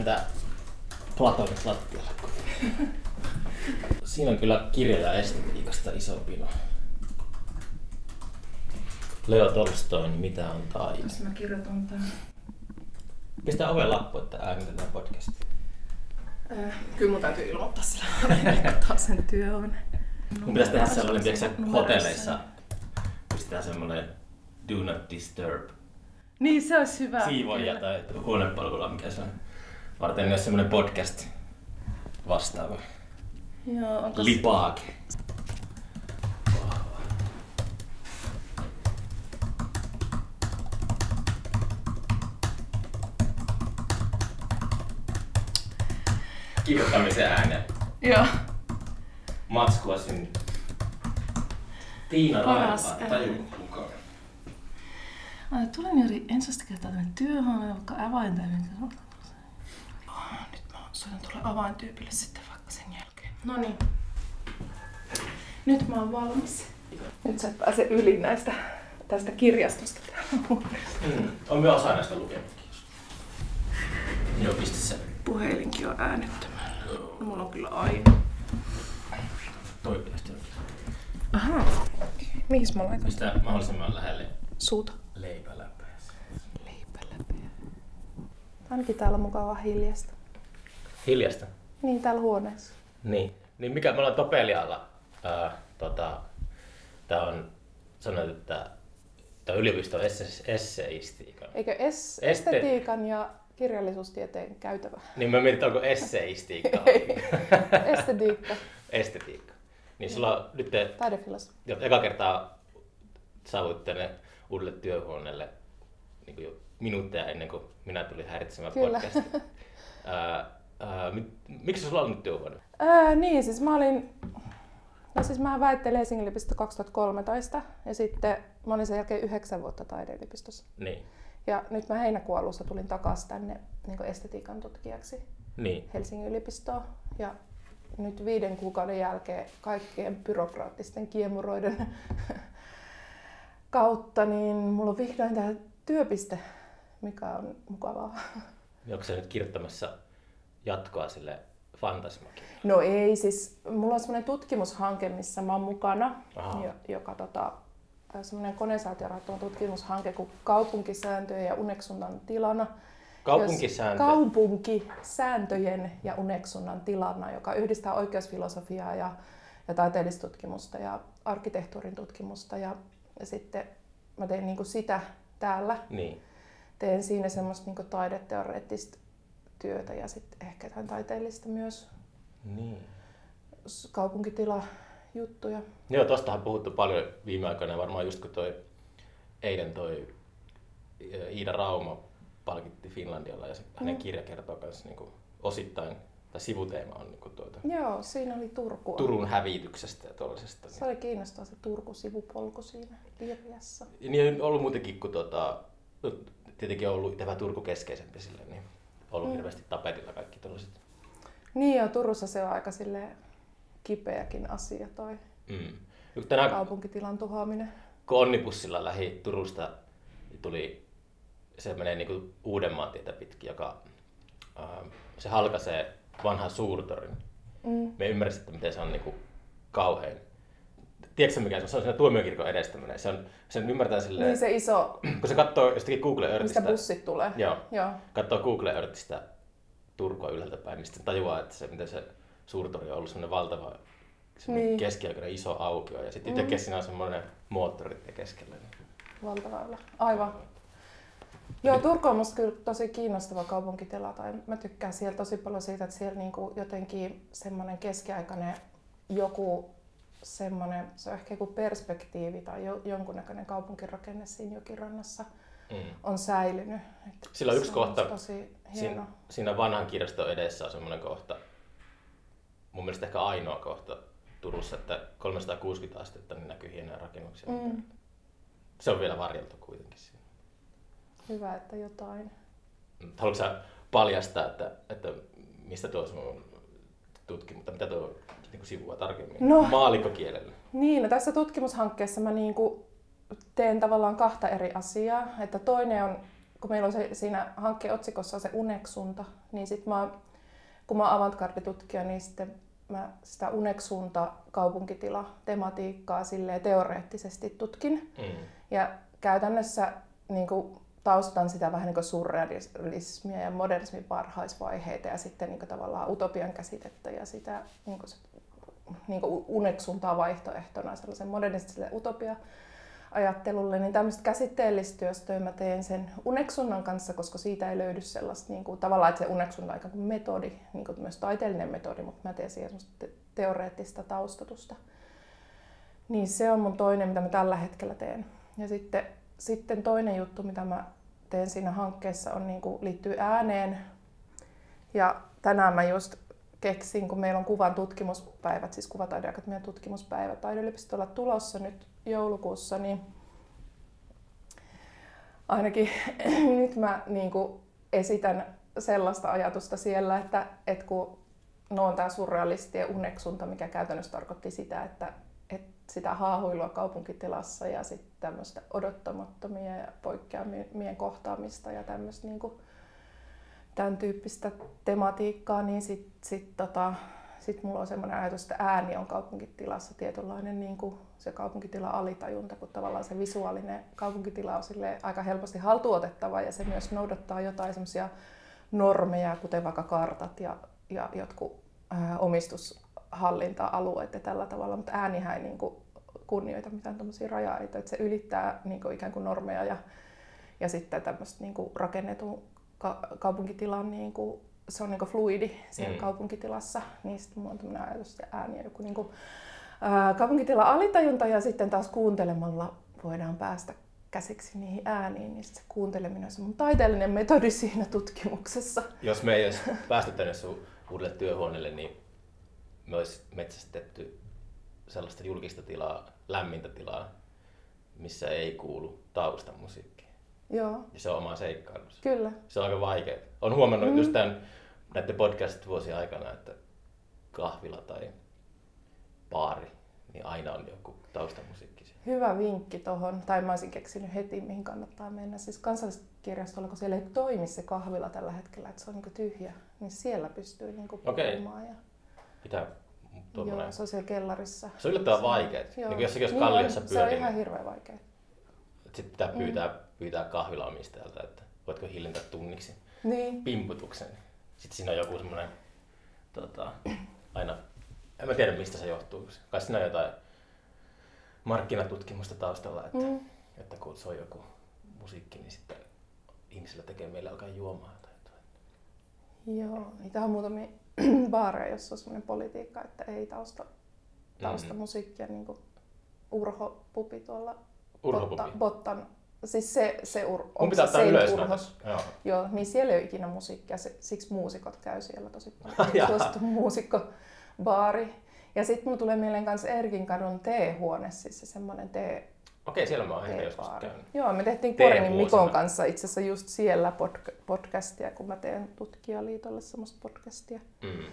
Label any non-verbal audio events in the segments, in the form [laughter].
lentää platonit lattialle. [laughs] Siinä on kyllä kirjoja estetiikasta iso pino. Leo Tolstoin Mitä on taide? Jos mä kirjoitan tämän. Pistää oven lappu, että äänitetään podcastia. Äh, kyllä mun täytyy ilmoittaa sillä [laughs] rikottaa sen työoven. Mun pitäisi tehdä sellainen, tiedätkö sä, hotelleissa pistetään semmoinen do not disturb Niin, se olisi hyvä. siivoja tai huonepalvelua, mikä se on. Varten jos semmoinen podcast vastaava. Joo, onko Lipaake. Kirjoittamisen ääneen. Joo. Matskua sinne. Tiina Paras taju mukaan. Ai, tulen juuri ensimmäistä kertaa tämän työhuoneen, vaikka soitan tuolle avaintyypille sitten vaikka sen jälkeen. No niin. Nyt mä oon valmis. Nyt sä et pääse yli näistä tästä kirjastosta. Mm. On myös osa näistä lukemukin. Joo, pistä se. Puhelinkin on äänettämällä. No, mulla on kyllä aina. Toi pitäisi. Aha. Mihin mä laitan? Pistää mahdollisimman lähelle Suuta. leipäläpeässä. Leipäläpeä. Ainakin täällä on mukava hiljasta. Hiljasta. Niin, täällä huoneessa. Niin. Niin mikä, me ollaan Topelialla. Ää, tota, tää on sanottu, että tää on yliopiston esse, esseistiikan. Eikö es- Este- estetiikan ja kirjallisuustieteen käytävä? Niin mä mietin, onko esseistiikka. [laughs] Estetiikka, [laughs] Estetiikka. Niin sulla on nyt te, taidefilosofia. eka kertaa saavuitte tänne uudelle työhuoneelle niin kuin jo minuutteja ennen kuin minä tulin häiritsemään Kyllä. podcastia. [laughs] Miksi sulla on nyt työhuone? Ää, niin, siis mä olin... No siis mä väittelin Helsingin yliopisto 2013 ja sitten mä olin sen jälkeen yhdeksän vuotta taideyliopistossa. Niin. Ja nyt mä heinäkuun alussa tulin takaisin tänne niin estetiikan tutkijaksi Niin. Helsingin yliopistoon. Ja nyt viiden kuukauden jälkeen kaikkien byrokraattisten kiemuroiden [laughs] kautta, niin mulla on vihdoin tämä työpiste, mikä on mukavaa. Onko se nyt kirjoittamassa jatkoa sille fantasmakin? No ei, siis mulla on semmoinen tutkimushanke, missä mä oon mukana, Aha. jo, joka tota, semmoinen konesaatiorahoittama tutkimushanke kuin kaupunkisääntöjen ja uneksunnan tilana. Kaupunkisääntö. Kaupunkisääntöjen ja uneksunnan tilana, joka yhdistää oikeusfilosofiaa ja, ja taiteellista tutkimusta ja arkkitehtuurin tutkimusta. Ja, ja sitten mä teen niinku sitä täällä. Niin. Teen siinä semmoista niinku taideteoreettista työtä ja sitten ehkä jotain taiteellista myös niin. kaupunkitila juttuja. Joo, tostahan on puhuttu paljon viime aikoina, varmaan just kun toi eilen toi ä, Iida Rauma palkitti Finlandialla ja se, hänen Mm. kirja kertoo myös niin osittain, tai sivuteema on niin tuota, Joo, siinä oli Turku. Turun hävityksestä ja tuollaisesta. Se oli kiinnostava se Turku-sivupolku siinä kirjassa. Niin on ollut muutenkin, kun tuota, tietenkin on ollut Turku-keskeisempi sille, niin on ollut Mm. hirveästi tapetilla kaikki tuollaiset. Niin joo, Turussa se on aika sille kipeäkin asia toi Mm. Tänään kaupunkitilan tuhoaminen. kun lähi Turusta, niin tuli, se menee niin Uudenmaan tietä pitkin, joka ää, se halkaisee vanhan suurtorin. Mm. Me ymmärsin, että miten se on niin kuin kauhein. Tiedätkö mikä se on? Se on siinä tuomiokirkon edestä menee. Se on, sen ymmärtää silleen, Niin se iso, kun se katsoo jostakin Google mistä Earthistä, bussit tulee. joo, Joo. katsoo Google Earthistä Turkua ylhäältä päin, niin sitten tajuaa, että se, miten se suurtori on ollut semmoinen valtava semmoinen Niin. keskiaikainen iso aukio. Ja sitten Mm. siinä on semmoinen moottori keskellä. Valtaväylä. Aivan. Joo, Turku on musta kyllä tosi kiinnostava kaupunkitila. Tai mä tykkään siellä tosi paljon siitä, että siellä niinku jotenkin semmoinen keskiaikainen joku semmoinen, se on ehkä joku perspektiivi tai jo, jonkunnäköinen kaupunkirakenne siinä jokirannassa Mm. on säilynyt. Että Sillä on yksi kohta Tosi. Siinä, siinä vanhan kirjaston edessä on semmoinen kohta, mun mielestä ehkä ainoa kohta Turussa, että 360 astetta niin näkyy hienoja rakennuksia. Mm, Se on vielä varjeltu kuitenkin siinä. hyvä, että jotain. Haluatko sä paljastaa, että, että mistä tuo sun tutkimus, mitä tuo niin sivua tarkemmin No. maalikkokielellä? Niin, no tässä tutkimushankkeessa mä niinku teen tavallaan kahta eri asiaa. Että toinen on kun meillä on se, siinä hankkeen otsikossa se uneksunta, niin sit mä, kun mä oon avantgarde-tutkija, niin sitten mä sitä uneksunta kaupunkitila tematiikkaa teoreettisesti tutkin. Mm. Ja käytännössä niin kuin, taustan sitä vähän niin kuin surrealismia ja modernismin varhaisvaiheita ja sitten niin kuin, tavallaan utopian käsitettä ja sitä niin kuin, niin uneksuntaa vaihtoehtona sellaisen modernistiselle utopia ajattelulle, niin tämmöistä käsitteellistyöstöä mä teen sen uneksunnan kanssa, koska siitä ei löydy sellaista niin kuin, tavallaan, että se uneksunta on kuin metodi, niin kuin myös taiteellinen metodi, mutta mä teen siihen te- teoreettista taustatusta. Niin se on mun toinen, mitä mä tällä hetkellä teen. Ja sitten, sitten toinen juttu, mitä mä teen siinä hankkeessa, on, niin kuin, liittyy ääneen. Ja tänään mä just keksin, kun meillä on kuvan tutkimuspäivät, siis Kuvataideakatemian tutkimuspäivät. Taideyliopistolla tulossa nyt joulukuussa, niin ainakin [clears throat] nyt mä niin kuin esitän sellaista ajatusta siellä, että, että kun no on tämä surrealistien uneksunta, mikä käytännössä tarkoitti sitä, että, että sitä haahuilua kaupunkitilassa ja sitten tämmöistä odottamattomia ja poikkeamien kohtaamista ja tämmöistä niin kuin, tämän tyyppistä tematiikkaa, niin sitten sit, tota, sit mulla on semmoinen ajatus, että ääni on kaupunkitilassa tietynlainen niin kuin se kaupunkitila alitajunta, kun tavallaan se visuaalinen kaupunkitila on aika helposti haltuotettava ja se myös noudattaa jotain semmoisia normeja, kuten vaikka kartat ja, ja jotkut ää, omistushallinta-alueet ja tällä tavalla, mutta äänihän ei niin kuin kunnioita mitään tämmöisiä rajaita, että se ylittää niin kuin ikään kuin normeja ja, ja sitten tämmöistä niin rakennetun ka- kaupunkitilan niin kuin, se on niin kuin fluidi siellä mm. kaupunkitilassa, niin sitten mulla on tämmöinen ajatus, että ääni on joku niin kuin, ää, kaupunkitila alitajunta ja sitten taas kuuntelemalla voidaan päästä käsiksi niihin ääniin, niin se kuunteleminen on se mun taiteellinen metodi siinä tutkimuksessa. Jos me ei edes päästy tänne sun uudelle työhuoneelle, niin me olisi metsästetty sellaista julkista tilaa, lämmintä tilaa, missä ei kuulu taustamusiikki. Joo. Ja se on oma seikkailus. Kyllä. Se on aika vaikea. Olen huomannut mm. just tämän, näiden podcast-vuosien aikana, että kahvila tai baari, niin aina on joku taustamusiikki. Hyvä vinkki tuohon, tai mä olisin keksinyt heti, mihin kannattaa mennä. Siis kansalliskirjastolla, kun siellä ei toimi se kahvila tällä hetkellä, että se on niin tyhjä, niin siellä pystyy niin puhumaan. Ja... Pitää tuommoinen... Joo, se on siellä kellarissa. Se on yllättävän vaikeaa. Niin jossakin jos niin kalliossa pyörii. Se on ihan hirveän vaikea. Sitten pitää pyytää, mm. Pyytää kahvilaomistajalta, että voitko hiljentää tunniksi niin. pimputuksen. Sitten siinä on joku semmoinen, tota, aina, en mä tiedä mistä se johtuu. Kai siinä on jotain markkinatutkimusta taustalla, että, mm. että kun se on joku musiikki, niin sitten ihmisillä tekee meille alkaa juomaan tai jotain. Joo, niitä on muutamia [clears throat] baareja, jossa on sellainen politiikka, että ei tausta, tausta mm. musiikkia, niin kuin Urho Pupi tuolla Urho Botta, Bottan Siis se, se ur, on pitää se ylös Joo. Joo, niin siellä ei ole ikinä musiikkia, se, siksi muusikot käy siellä tosi paljon. [laughs] Suosittu muusikkobaari. Ja sitten mulla tulee mieleen myös Erkin kadun teehuone, siis se semmoinen tee, Okei, siellä mä oon joskus käynyt. Joo, me tehtiin Korinin Mikon kanssa itse asiassa just siellä pod- podcastia, kun mä teen Tutkijaliitolle semmoista podcastia, mm.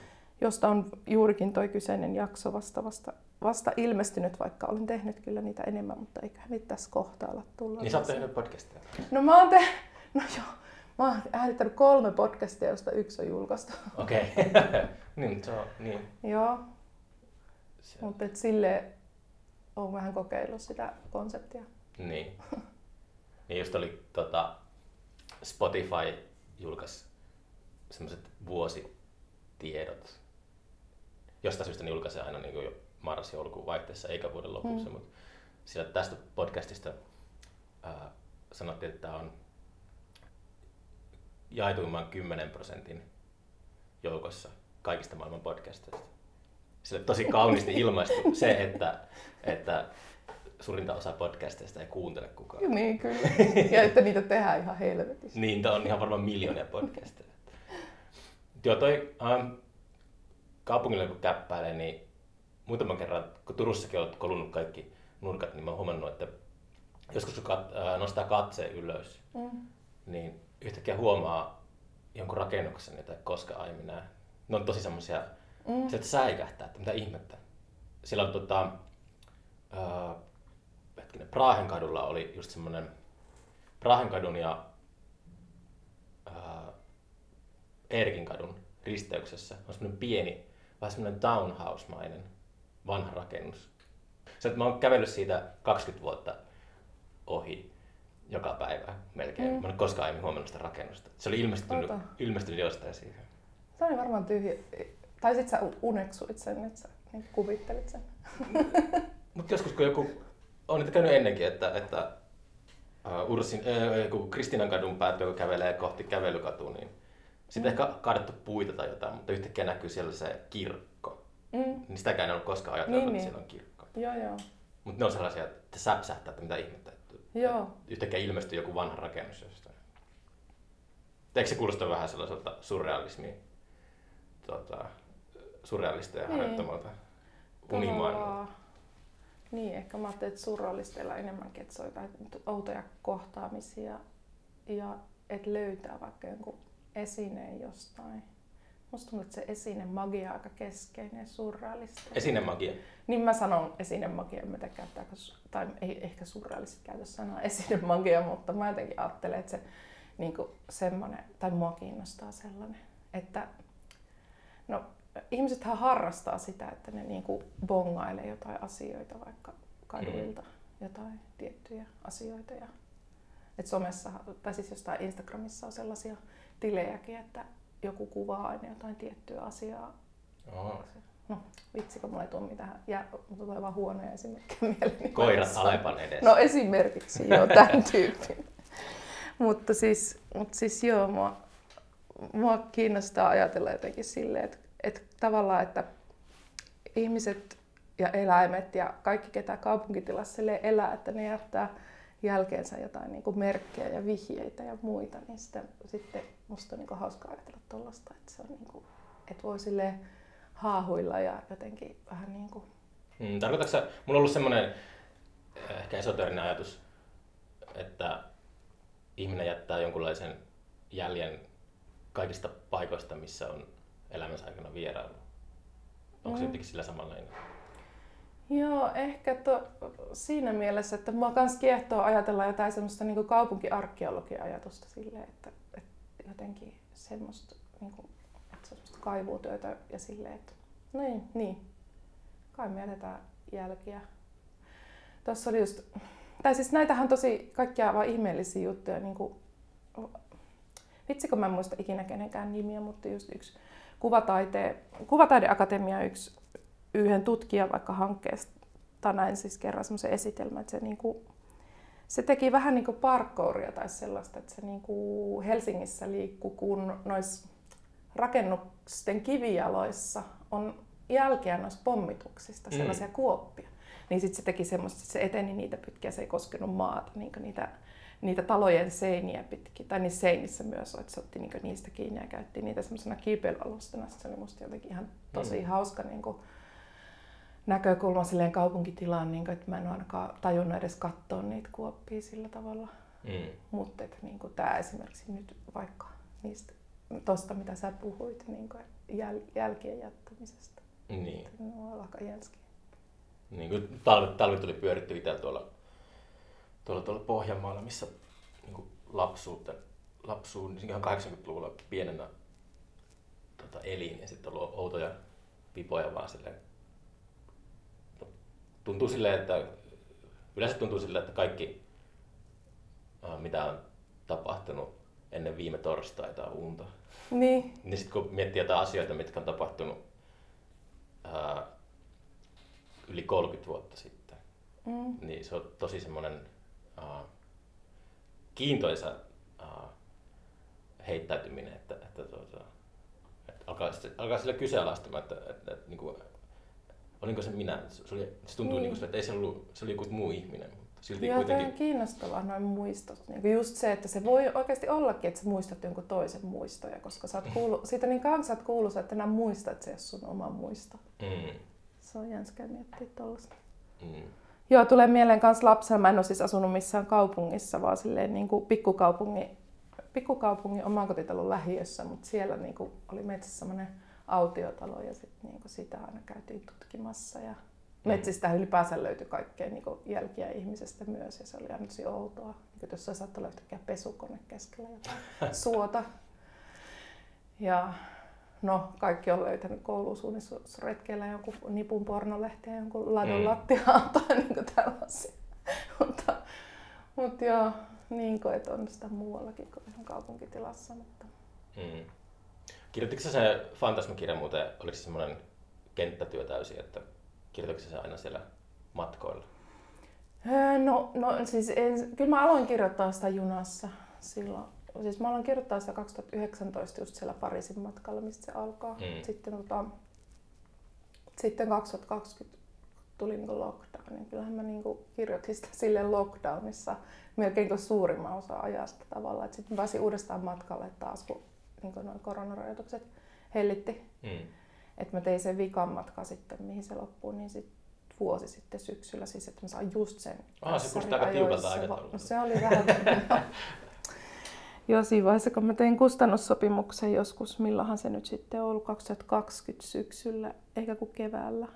Josta on juurikin toi kyseinen jakso vasta, vasta, vasta ilmestynyt, vaikka olen tehnyt kyllä niitä enemmän, mutta eiköhän niitä tässä kohtaa olla tullut. Niin sä oot tehnyt podcastia? No mä oon tehnyt, no joo, mä oon äänittänyt kolme podcastia, josta yksi on julkaistu. Okei, okay. [laughs] niin, se on, niin. Joo, mutta sille olen vähän kokeillut sitä konseptia. Niin. niin just oli tota, Spotify julkaisi semmoiset vuositiedot. Josta syystä ne julkaisee aina niin jo marras-joulukuun vaihteessa eikä vuoden lopussa. Mm. Mutta sillä tästä podcastista ää, sanottiin, että tämä on jaetuimman 10 prosentin joukossa kaikista maailman podcasteista sille tosi kauniisti [laughs] ilmaistu se, että, että suurinta osa podcasteista ei kuuntele kukaan. Niin, kyllä. [laughs] Ja että niitä tehdään ihan helvetissä. niin, on ihan varmaan miljoonia podcasteja. Joo, toi ähm, kaupungilla kun käppäilee, niin muutaman kerran, kun Turussakin olet kolunnut kaikki nurkat, niin mä oon huomannut, että joskus kun kat, äh, nostaa katseen ylös, mm. niin yhtäkkiä huomaa jonkun rakennuksen, jota ei koskaan aiemmin näe. Ne on tosi semmoisia Mm. Sieltä säikähtää, että mitä ihmettä. Siellä on tota, äh, hetkinen, Prahen kadulla oli just semmoinen Prahen kadun ja Erkin kadun risteyksessä on semmoinen pieni, vähän semmoinen townhouse-mainen vanha rakennus. Että mä oon kävellyt siitä 20 vuotta ohi joka päivä melkein. Mm. Mä en koskaan aiemmin huomannut sitä rakennusta. Se oli ilmestynyt, Ota. ilmestynyt jostain siihen. Se oli varmaan tyhjä. Tai sit sä uneksuit sen, että sä niin kuvittelit sen. [laughs] Mutta joskus kun joku, on niitä käynyt ennenkin, että, että uh, Ursin, äh, kun Kristinan kadun päätyy, kun kävelee kohti kävelykatua, niin sitten mm. ehkä kaadettu puita tai jotain, mutta yhtäkkiä näkyy siellä se kirkko. Mm. Niin sitäkään en ollut koskaan ajatellut, Niin, että niin. siellä on kirkko. Joo, joo. Mutta ne on sellaisia, että säpsähtää, että mitä ihmettä. Että Joo. Yhtäkkiä ilmestyy joku vanha rakennus jostain. Eikö se kuulosta vähän sellaiselta surrealismi, tota, surrealisteja Niin. harjoittamalta unimaailmalta? Niin, ehkä mä ajattelin, että surrealisteilla enemmänkin, että se on jotain outoja kohtaamisia ja että löytää vaikka jonkun esineen jostain. Musta tuntuu, että se esine magia on aika keskeinen surrealisteilla. Esinemagia. Niin mä sanon esinemagia, en tiedä käyttääkö, su- tai ei ehkä surrealistit käytä sanaa esinemagia, mutta mä jotenkin ajattelen, että se niin semmoinen, tai mua kiinnostaa sellainen, että no, ihmisethän harrastaa sitä, että ne niin bongailee jotain asioita vaikka kaduilta, jotain tiettyjä asioita. Ja, että somessa, tai siis jostain Instagramissa on sellaisia tilejäkin, että joku kuvaa aina jotain tiettyä asiaa Oh. No, vitsi, kun mulla ei tule mitään. Ja, mutta tulee vaan huonoja esimerkkejä mieleen. Koirat Alepan edessä. No esimerkiksi joo, [laughs] tämän tyyppin. mutta, siis, mutta siis joo, mua, mua kiinnostaa ajatella jotenkin silleen, että, että tavallaan, että ihmiset ja eläimet ja kaikki, ketä kaupunkitilassa elää, että ne jättää jälkeensä jotain niin kuin merkkejä ja vihjeitä ja muita, niin sitten, sitten musta on niin kuin hauska ajatella tuollaista, että se on niin kuin, että voi silleen haahuilla ja jotenkin vähän niin kuin... Mm, tarkoitatko sä, mulla on ollut semmoinen ehkä esoterinen ajatus, että ihminen jättää jonkunlaisen jäljen kaikista paikoista, missä on elämänsä aikana vierailu. Onko se Mm. jotenkin sillä samanlainen? Joo, ehkä to, siinä mielessä, että mua kans kiehtoo ajatella jotain semmoista niin kaupunkiarkeologia-ajatusta silleen, että, että jotenkin semmoista, niin kuin, että se on semmoista kaivuutyötä ja silleen, että niin, niin. kai me jätetään jälkiä. Tuossa oli just, tai siis näitähän on tosi kaikkia vaan ihmeellisiä juttuja, niin kuin, vitsi kun mä en muista ikinä kenenkään nimiä, mutta just yksi kuvataite, kuvataideakatemia yksi yhden tutkijan vaikka hankkeesta näin siis kerran semmoisen esitelmän, että se, niinku, se teki vähän niin kuin parkouria tai sellaista, että se niinku Helsingissä liikkuu, kun noissa rakennusten kivijaloissa on jälkeä noista pommituksista, Mm. sellaisia kuoppia. Niin sitten se teki semmoista, että se eteni niitä pitkin ja se ei koskenut maata, niin niitä, niitä talojen seiniä pitkin. Tai niissä seinissä myös, että se otti niin niistä kiinni ja käytti niitä semmoisena kiipeilyalustana. Se oli musta jotenkin ihan tosi Mm. hauska niin kuin, näkökulma silleen kaupunkitilaan, niin kuin, että mä en ole ainakaan tajunnut edes katsoa niitä kuoppia sillä tavalla. Mm. Mutta niin tämä esimerkiksi nyt vaikka niistä, tosta mitä sä puhuit, niin kuin jäl, jälkien jättämisestä. Niin. Ne on aika jälski. niin kuin talvi, talvi tuli pyöritty itsellä tuolla, tuolla, tuolla Pohjanmaalla, missä niin kuin lapsuutta, lapsuun, niin ihan 80-luvulla pienenä tota, elin ja sitten on ollut outoja vipoja vaan silleen. Tuntuu silleen, että yleensä tuntuu silleen, että kaikki äh, mitä on tapahtunut ennen viime torstaita on unta. Niin, Niin sitten kun miettii jotain asioita, mitkä on tapahtunut ää, yli 30 vuotta sitten, mm, niin se on tosi semmoinen ää, kiintoisa ää, heittäytyminen, että, että, tuota, että alkaa, alkaa sille kyseenalaistamaan, että, että, että, että niin kuin, olinko se minä. Se, oli, se tuntuu Niin. niin. Niin kuin, että ei se ollut, se oli joku muu ihminen, mutta silti Joo, kuitenkin. on kiinnostavaa noin muistot. Niin just se, että se voi oikeasti ollakin, että sä muistat jonkun toisen muistoja, koska sä oot [laughs] kuullut, siitä niin kauan sä oot kuullut, sä et enää muista, että se ei ole sun oma muisto. Mm, Se on jänskää miettiä tuollaista. mm, Joo, tulee mieleen kans lapsena. Mä en ole siis asunut missään kaupungissa, vaan silleen niin kuin pikkukaupungin, pikkukaupungin omakotitalon lähiössä, mutta siellä niin kuin oli metsässä semmoinen autiotalo ja sit niin kuin sitä aina käytiin tutkimassa. Ja metsistä ylipäänsä löytyi kaikkea niin kuin jälkiä ihmisestä myös ja se oli aina tosi outoa. Niin kuin jos saattoi yhtäkkiä pesukone keskellä jotain [laughs] suota. Ja no, kaikki on löytänyt koulusuunnistusretkeillä jonkun nipun pornolehtiä jonkun ladun mm. lattiaan tai [laughs] niin tällaisia. mutta, mutta joo, niin kuin, että on sitä muuallakin kuin ihan kaupunkitilassa. Mutta... Mm. Kirjoititko se fantasmakirja muuten, oliko se semmoinen kenttätyö täysin, että kirjoititko se aina siellä matkoilla? Öö, no, no siis en, kyllä mä aloin kirjoittaa sitä junassa silloin. Siis mä aloin kirjoittaa sitä 2019 just siellä Pariisin matkalla, mistä se alkaa. Mm. Sitten, tota, sitten 2020 tuli niin lockdown, niin kyllähän mä niin kirjoitin sitä sille lockdownissa melkein suurimman osa ajasta tavallaan. Sitten pääsin uudestaan matkalle taas, kun niin noin koronarajoitukset hellitti. Mm. Että mä tein sen vikan matka sitten, mihin se loppuu, niin sit vuosi sitten syksyllä, siis että mä saan just sen. Ah, se kuulostaa aika tiukalta aikataululta. No, se oli vähän [laughs] Joo, siinä vaiheessa, kun mä tein kustannussopimuksen joskus, milloinhan se nyt sitten on ollut 2020 syksyllä, eikä kuin keväällä.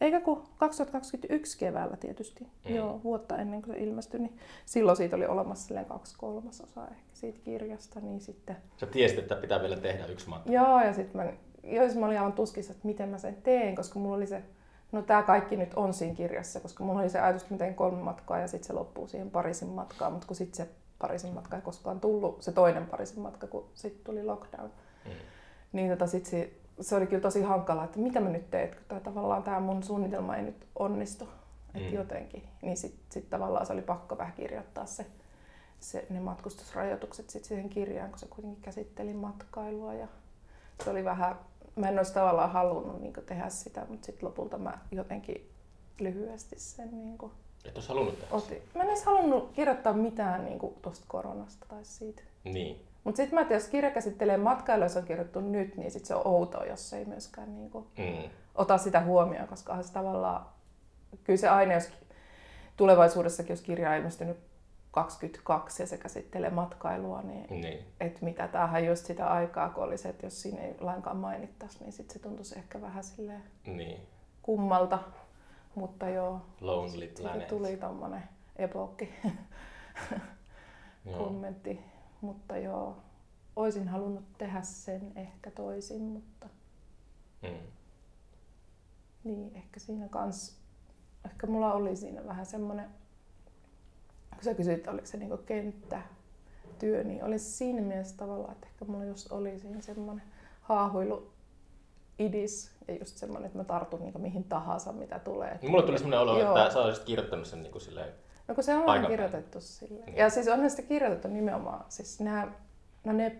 Eikä kuin 2021 keväällä tietysti, mm. joo, vuotta ennen kuin se ilmestyi, niin silloin siitä oli olemassa silleen kaksi kolmasosaa ehkä siitä kirjasta, niin sitten... Sä tiesit, että pitää vielä tehdä yksi matka. Joo, ja sitten mä, jos mä olin aivan tuskissa, että miten mä sen teen, koska mulla oli se, no tämä kaikki nyt on siinä kirjassa, koska mulla oli se ajatus, että mä teen kolme matkaa ja sitten se loppuu siihen Pariisin matkaan, mutta kun sitten se Pariisin matka ei koskaan tullut, se toinen Pariisin matka, kun sitten tuli lockdown, mm. niin tota sit se, oli kyllä tosi hankala, että mitä mä nyt teen, että tavallaan tämä mun suunnitelma ei nyt onnistu, että mm. jotenkin. Niin sitten sit tavallaan se oli pakko vähän kirjoittaa se, se ne matkustusrajoitukset sit siihen kirjaan, kun se kuitenkin käsitteli matkailua ja se oli vähän, mä en olisi tavallaan halunnut niin tehdä sitä, mutta sitten lopulta mä jotenkin lyhyesti sen niin kuin, et olisi halunnut tehdä Otin. Mä en edes halunnut kirjoittaa mitään niin tuosta koronasta tai siitä. Niin. Mutta sitten mä että jos kirja käsittelee matkailua, jos on kirjoittu nyt, niin sit se on outoa, jos se ei myöskään niin kuin, mm. ota sitä huomioon, koska se tavallaan, kyllä se aina, jos tulevaisuudessakin, jos kirja on ilmestynyt 22 ja se käsittelee matkailua, niin, niin. että mitä tämähän just sitä aikaa, kun oli se, että jos siinä ei lainkaan mainittaisi, niin sitten se tuntuisi ehkä vähän silleen niin. kummalta. Mutta joo, Lonely Planet. tuli tommonen epokki [laughs] kommentti. Mutta joo, olisin halunnut tehdä sen ehkä toisin, mutta mm. niin, ehkä siinä kans, ehkä mulla oli siinä vähän semmonen, kun sä kysyit, oliko se niinku kenttätyö, niin olisi siinä mielessä tavallaan, että ehkä mulla just oli siinä semmonen haahuilu idis ja just semmoinen, että mä tartun niin mihin tahansa, mitä tulee. Niin mulle tuli semmoinen olo, Joo. että sä olisit kirjoittanut sen niin kuin silleen No kun se on kirjoitettu silleen. Niin. Ja siis onhan sitä kirjoitettu nimenomaan. Siis nämä, no ne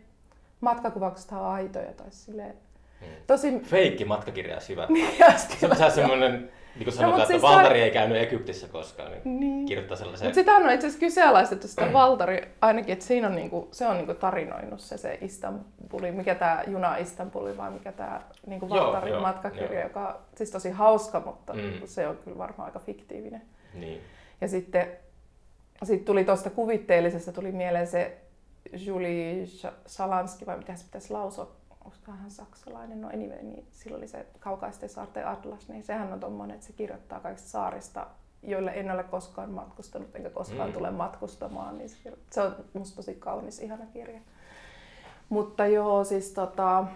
matkakuvaukset on aitoja tai silleen. Hmm. Tosi... Feikki matkakirja hyvä. [laughs] Niin, se on semmoinen niin kuin sanotaan, no, että siis Valtari ei käynyt Egyptissä koskaan, niin, niin. kirjoittaa sellaisen... Mutta sitä on itse asiassa kyseenalaistettu sitä Valtari ainakin, että siinä on niinku, se on niinku tarinoinut se, se Istanbuli, mikä tämä juna Istanbuli vai mikä tämä niinku Valtarin joo, matkakirja, joo. joka siis tosi hauska, mutta mm. se on kyllä varmaan aika fiktiivinen. Niin. Ja sitten sit tuli tuosta kuvitteellisesta tuli mieleen se Julie Salanski, vai mitä se pitäisi lausua, olisikohan hän saksalainen, no anyway, niin silloin oli se kaukaisten saarten atlas, niin sehän on tommonen, että se kirjoittaa kaikista saarista, joille en ole koskaan matkustanut enkä koskaan mm. tule matkustamaan, niin se, se on musta tosi kaunis, ihana kirja. Mutta joo, siis tota,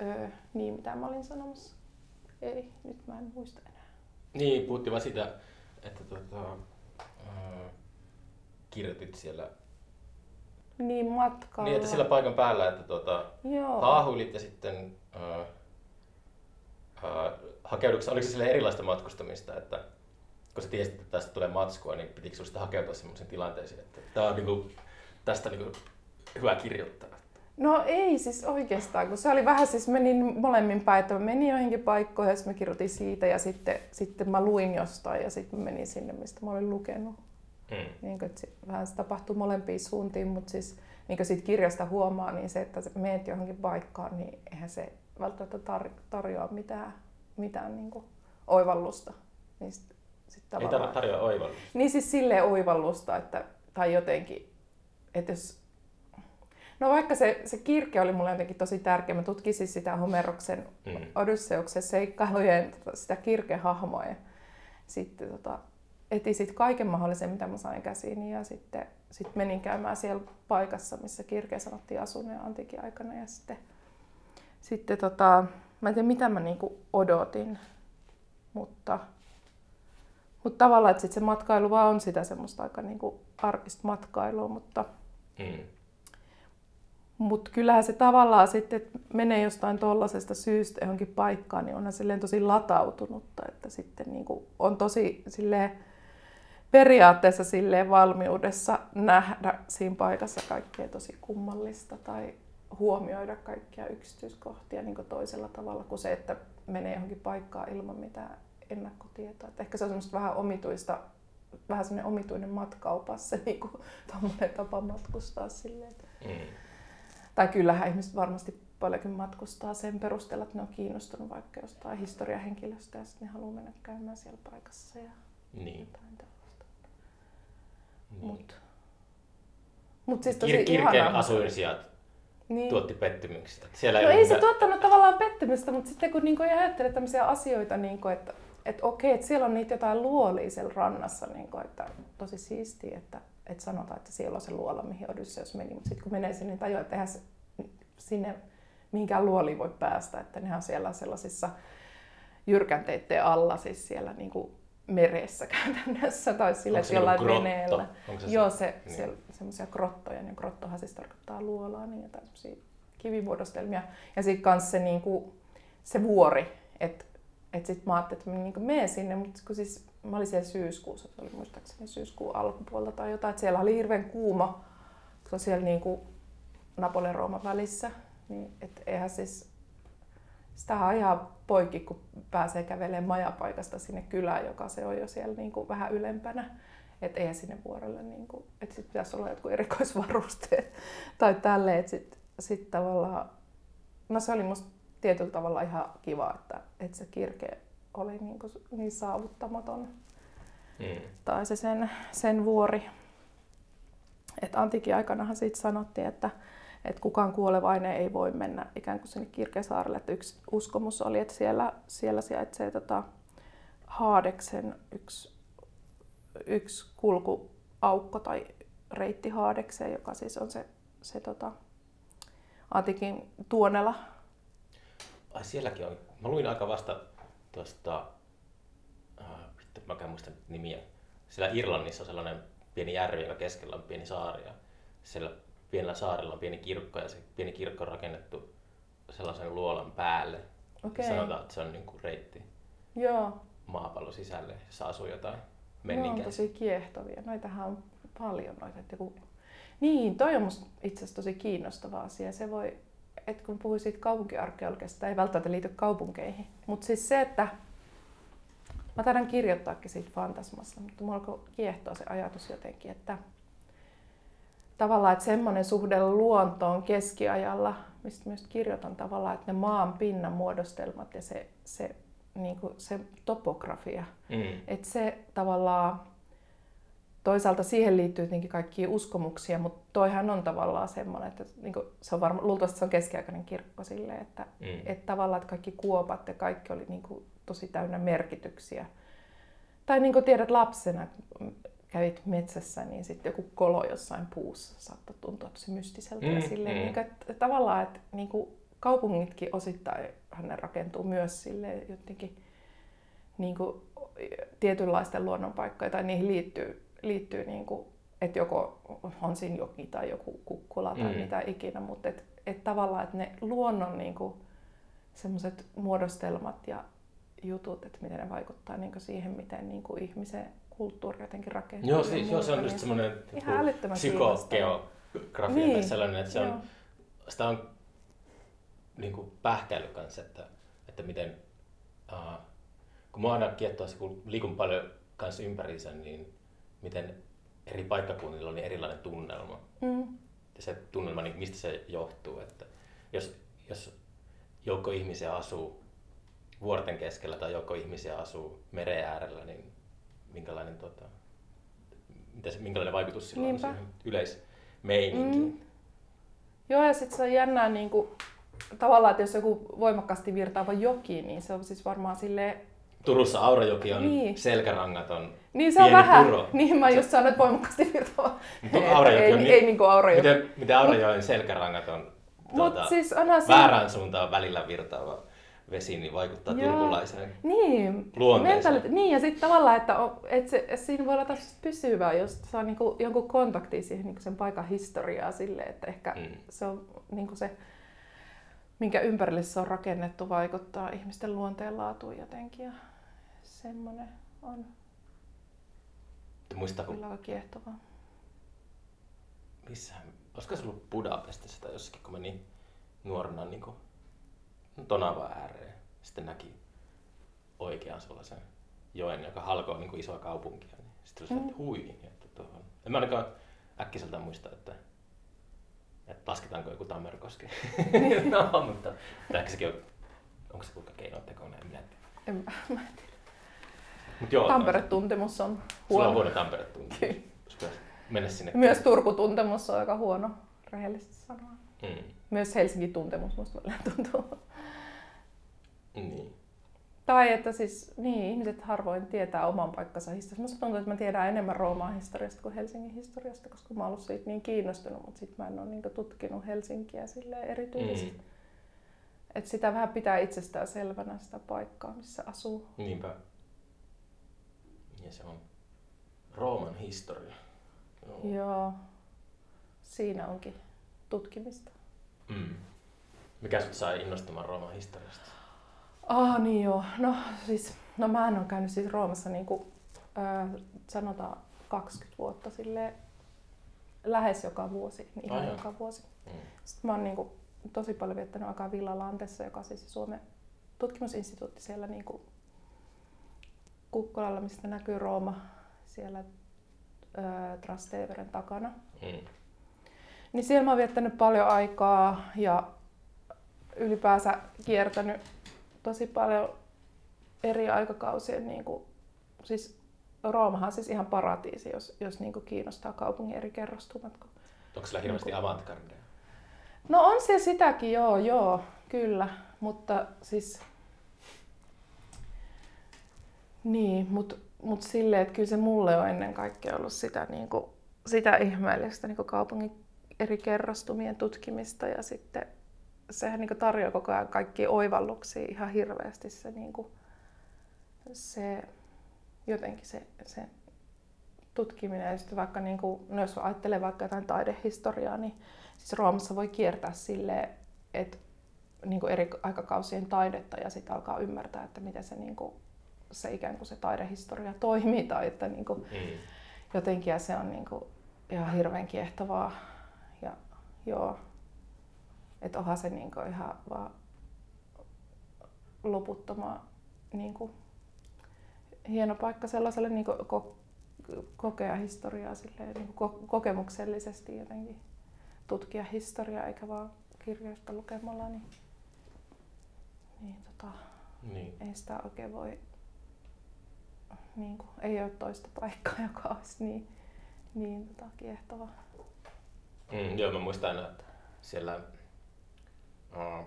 ö, niin mitä mä olin sanomassa? Ei, nyt mä en muista enää. Niin, puhuttiin vaan sitä, että tota, ö, kirjoitit siellä niin, matkalla. Niin, että sillä paikan päällä, että tuota, haahuilit ja sitten äh, äh, oliko se sille erilaista matkustamista, että kun sä tiesit, että tästä tulee matskua, niin pitikö sinusta hakeutua sellaisiin tilanteisiin, että tämä on niinku, tästä niinku hyvä kirjoittaa? No ei siis oikeastaan, kun se oli vähän siis menin molemmin päin, että mä menin joihinkin paikkoihin ja mä kirjoitin siitä ja sitten, sitten mä luin jostain ja sitten mä menin sinne, mistä mä olin lukenut. Mm. Niin että vähän se tapahtuu molempiin suuntiin, mutta siis niin kuin siitä kirjasta huomaa, niin se, että meet johonkin paikkaan, niin eihän se välttämättä tar- tarjoa mitään, mitään niin kuin oivallusta. Niin sit, sit Ei tarjoa oivallusta. Niin siis silleen oivallusta, että, tai jotenkin, että jos No vaikka se, se kirke oli mulle jotenkin tosi tärkeä. Mä tutkisin sitä Homeroksen mm. Odysseuksen seikkailujen sitä kirkehahmoa. Ja sitten tota, etin sit kaiken mahdollisen, mitä mä sain käsiin ja sitten sitten menin käymään siellä paikassa, missä Kirkeä sanottiin asuneen antiikin aikana. Ja sitten, sitten tota, mä en tiedä mitä mä niinku odotin, mutta, mutta tavallaan, että sit se matkailu vaan on sitä semmoista aika niinku arkista matkailua, mutta, mm. Mutta kyllähän se tavallaan sitten, että menee jostain tuollaisesta syystä johonkin paikkaan, niin onhan silleen tosi latautunutta, että sitten niinku on tosi silleen, periaatteessa silleen valmiudessa nähdä siinä paikassa kaikkea tosi kummallista tai huomioida kaikkia yksityiskohtia niin toisella tavalla kuin se, että menee johonkin paikkaan ilman mitään ennakkotietoa. Et ehkä se on semmoista vähän omituista, vähän semmoinen omituinen matkaupas se [laughs] niin kuin, tapa matkustaa silleen. Mm. Tai kyllähän ihmiset varmasti paljonkin matkustaa sen perusteella, että ne on kiinnostunut vaikka jostain historiahenkilöstä ja sitten ne haluaa mennä käymään siellä paikassa ja niin. jotain niin. Mut, mut siis tosi Kir- Kirkeen asuinsijat niin. tuotti pettymyksiä. Siellä no ei, ei se tuottanut tavallaan pettymystä, mutta sitten kun niinku ajattelee tämmöisiä asioita, niinku, että et okei, että siellä on niitä jotain luolia siellä rannassa, niinku, että tosi siistiä, että et sanotaan, että siellä on se luola, mihin Odysseus meni, mutta sitten kun menee sinne, niin tajuaa, että eihän se, sinne mihinkään luoliin voi päästä, että nehän on siellä sellaisissa jyrkänteiden alla, siis siellä niinku meressä [laughs] käytännössä tai sillä että jollain grotto? veneellä. se Joo, se, niin. siellä semmoisia grottoja, niin grottohan siis tarkoittaa luolaa, niin jotain semmoisia kivimuodostelmia. Ja sitten kanssa se, niinku, se vuori, että et sitten mä ajattelin, että mä niinku menen sinne, mutta kun siis mä olin siellä syyskuussa, se oli muistaakseni syyskuun alkupuolta tai jotain, että siellä oli hirveän kuuma, kun siellä niinku Napoleon Rooman välissä, niin et eihän siis sitä on ihan poikki, kun pääsee kävelemään majapaikasta sinne kylään, joka se on jo siellä niin kuin vähän ylempänä. Että ei sinne vuorelle, niin kuin, että sit pitäisi olla jotkut erikoisvarusteet [laughs] tai tälleen. Että sit, sit tavallaan, no se oli musta tietyllä tavalla ihan kiva, että, että se kirke oli niin, kuin, niin saavuttamaton. Mm. Tai se sen, sen vuori. Että antiikin aikanahan siitä sanottiin, että että kukaan kuolevainen ei voi mennä ikään kuin sinne Kirkesaarelle. Että yksi uskomus oli, että siellä, siellä sijaitsee tota Haadeksen yksi, yksi kulkuaukko tai reitti Haadekseen, joka siis on se, se tota, Atikin tuonela. Ai sielläkin on. Mä luin aika vasta tuosta, äh, mä en muista nimiä. Siellä Irlannissa on sellainen pieni järvi, joka keskellä on pieni saari. Ja siellä pienellä saarella on pieni kirkko ja se pieni kirkko on rakennettu sellaisen luolan päälle. Okay. Sanotaan, että se on niin kuin reitti Joo. maapallo sisälle, jossa asuu jotain menninkäisiä. Joo, on tosi kiehtovia. Noitahan on paljon noita. Että kun... Niin, toi on musta itse asiassa tosi kiinnostava asia. Se voi, että kun puhuin siitä kaupunkiarkeologiasta, ei välttämättä liity kaupunkeihin. Mutta siis se, että mä taidan kirjoittaakin siitä fantasmasta, mutta mulla alkoi kiehtoa se ajatus jotenkin, että tavallaan, että semmoinen suhde luontoon keskiajalla, mistä myös kirjoitan tavallaan, että ne maan pinnan muodostelmat ja se, se, niin kuin se topografia, mm. että se tavallaan toisaalta siihen liittyy tietenkin kaikkia uskomuksia, mutta toihan on tavallaan semmoinen, että niin kuin, se on varma, luultavasti se on keskiaikainen kirkko silleen, että, mm. että tavallaan että kaikki kuopat ja kaikki oli niin kuin, tosi täynnä merkityksiä. Tai niin kuin tiedät lapsena, kävit metsässä, niin sitten joku kolo jossain puussa saattoi tuntua tosi mystiseltä. Mm, ja silleen, mm. niin, että tavallaan, että niin kuin kaupungitkin osittain ne rakentuu myös sille jotenkin niin kuin tietynlaisten luonnonpaikkoja, tai niihin liittyy, liittyy niin kuin, että joko on siinä joki tai joku kukkula tai mm. mitä ikinä, mutta et, et tavallaan, että ne luonnon niin kuin, semmoiset muodostelmat ja jutut, että miten ne vaikuttaa niin siihen, miten niin kuin ihmisen kulttuuri jotenkin rakentuu. Joo, siis, joo se on just semmoinen psykogeografia niin. tai sellainen, että se on, sitä on niin kuin pähkäily kanssa, että, että miten, uh, kun mä aina kiehtoo se, kun liikun paljon kanssa ympäriinsä, niin miten eri paikkakunnilla on niin erilainen tunnelma. Mm. Ja se tunnelma, niin mistä se johtuu, että jos, jos joukko ihmisiä asuu vuorten keskellä tai joukko ihmisiä asuu meren äärellä, niin minkälainen, tota, mitä se, minkälainen vaikutus sillä Niinpä. on yleismeininkiin. Mm. Joo, ja sitten se on jännää niin kuin, tavallaan, että jos joku voimakkaasti virtaava joki, niin se on siis varmaan sille Turussa Aurajoki on Niin. selkärangaton Niin se on pieni vähän, puro. [laughs] niin mä just sanoin, että voimakkaasti virtaava. Ei, Aurajoki ei, on ei, niin- ei niinku Aurajoki. Miten, miten Aurajoen selkärangaton Mut tuota, siis onhan siinä- väärään suuntaan välillä virtaava vesi niin vaikuttaa Joo. turkulaiseen. Niin, luonteeseen. mentalite- niin ja sitten tavallaan, että, on, että se, siinä voi olla taas pysyvää, jos saa niinku jonkun kontakti siihen niinku sen paikan historiaa silleen, että ehkä mm. se on niinku se, minkä ympärille se on rakennettu, vaikuttaa ihmisten luonteenlaatuun jotenkin ja semmoinen on Muistaa, kun kyllä aika kiehtovaa. missä, olisiko se ollut Budapestissa tai jossakin, kun meni nuorena niin kuin, Tonavan ääreen. Sitten näki oikean sellaisen joen, joka halkoo niin kuin isoa kaupunkia. Niin sitten oli se, että Mm. hui, että tuohon. En mä ainakaan äkkiseltä muista, että, että lasketaanko joku Tammerkoski. [laughs] no, mutta mutta ehkä sekin on, onko se kuinka keinotekoinen, en minä tiedä. En, mä- [laughs] mä en tiedä. Mut joo, Tampere-tuntemus on Sulla on huono. huono Tampere tunti. Kyllä. Pitäisi mennä sinne. Myös Turku-tuntemus on aika huono, rehellisesti sanoen. Mm. Myös Helsinki-tuntemus musta välillä tuntuu. Niin. Tai että siis, niin, ihmiset harvoin tietää oman paikkansa historiasta. Musta tuntuu, että mä tiedän enemmän Rooman historiasta kuin Helsingin historiasta, koska mä oon ollut siitä niin kiinnostunut, mutta sit mä en ole niin tutkinut Helsinkiä sille erityisesti. Mm. Että sitä vähän pitää itsestään selvänä sitä paikkaa, missä asuu. Niinpä. Ja se on Rooman historia. Joo. Joo, siinä onkin tutkimista. Mm. Mikä sut sai innostumaan Rooman historiasta? Ah niin joo, no siis, no mä en ole käynyt siis Roomassa niin kuin, äh, sanotaan 20 vuotta sille lähes joka vuosi, niin ihan joka vuosi. Mm. Sitten mä oon niin kuin, tosi paljon viettänyt aikaa Villa Lantessa, joka on siis Suomen tutkimusinstituutti siellä niin kuin Kukkolalla, mistä näkyy Rooma siellä Trasteveren takana. Mm. Niin siellä mä oon viettänyt paljon aikaa ja ylipäänsä kiertänyt tosi paljon eri aikakausien, niin kuin, siis Roomahan on siis ihan paratiisi, jos, jos niin kuin kiinnostaa kaupungin eri kerrostumat. Onko sillä hirveästi Niinku- avantgardeja? No on se sitäkin, joo, joo, kyllä, mutta siis... Niin, mutta mut silleen, että kyllä se mulle on ennen kaikkea ollut sitä, niin kuin, sitä ihmeellistä niin kuin kaupungin eri kerrostumien tutkimista ja sitten sehän niin tarjoaa koko ajan kaikkia oivalluksia ihan hirveästi se, niin kuin, se jotenkin se, se tutkiminen. Ja sitten vaikka niin kuin, no jos ajattelee vaikka jotain taidehistoriaa, niin siis Roomassa voi kiertää silleen, että niin eri aikakausien taidetta ja sitten alkaa ymmärtää, että miten se, niin kuin, se ikään kuin se taidehistoria toimii tai että niin kuin, Mm. jotenkin ja se on niin kuin ihan hirveän kiehtovaa. Ja joo, että onhan se niin kuin ihan vaan loputtoman niin kuin hieno paikka sellaiselle niin kuin ko- kokea historiaa silleen, niin kuin ko- kokemuksellisesti jotenkin tutkia historiaa eikä vaan kirjoista lukemalla, niin, niin tota, Niin. ei sitä oikein voi, niin kuin, ei ole toista paikkaa, joka olisi niin, niin tota, kiehtova. Mm, joo, mä muistan että siellä uh,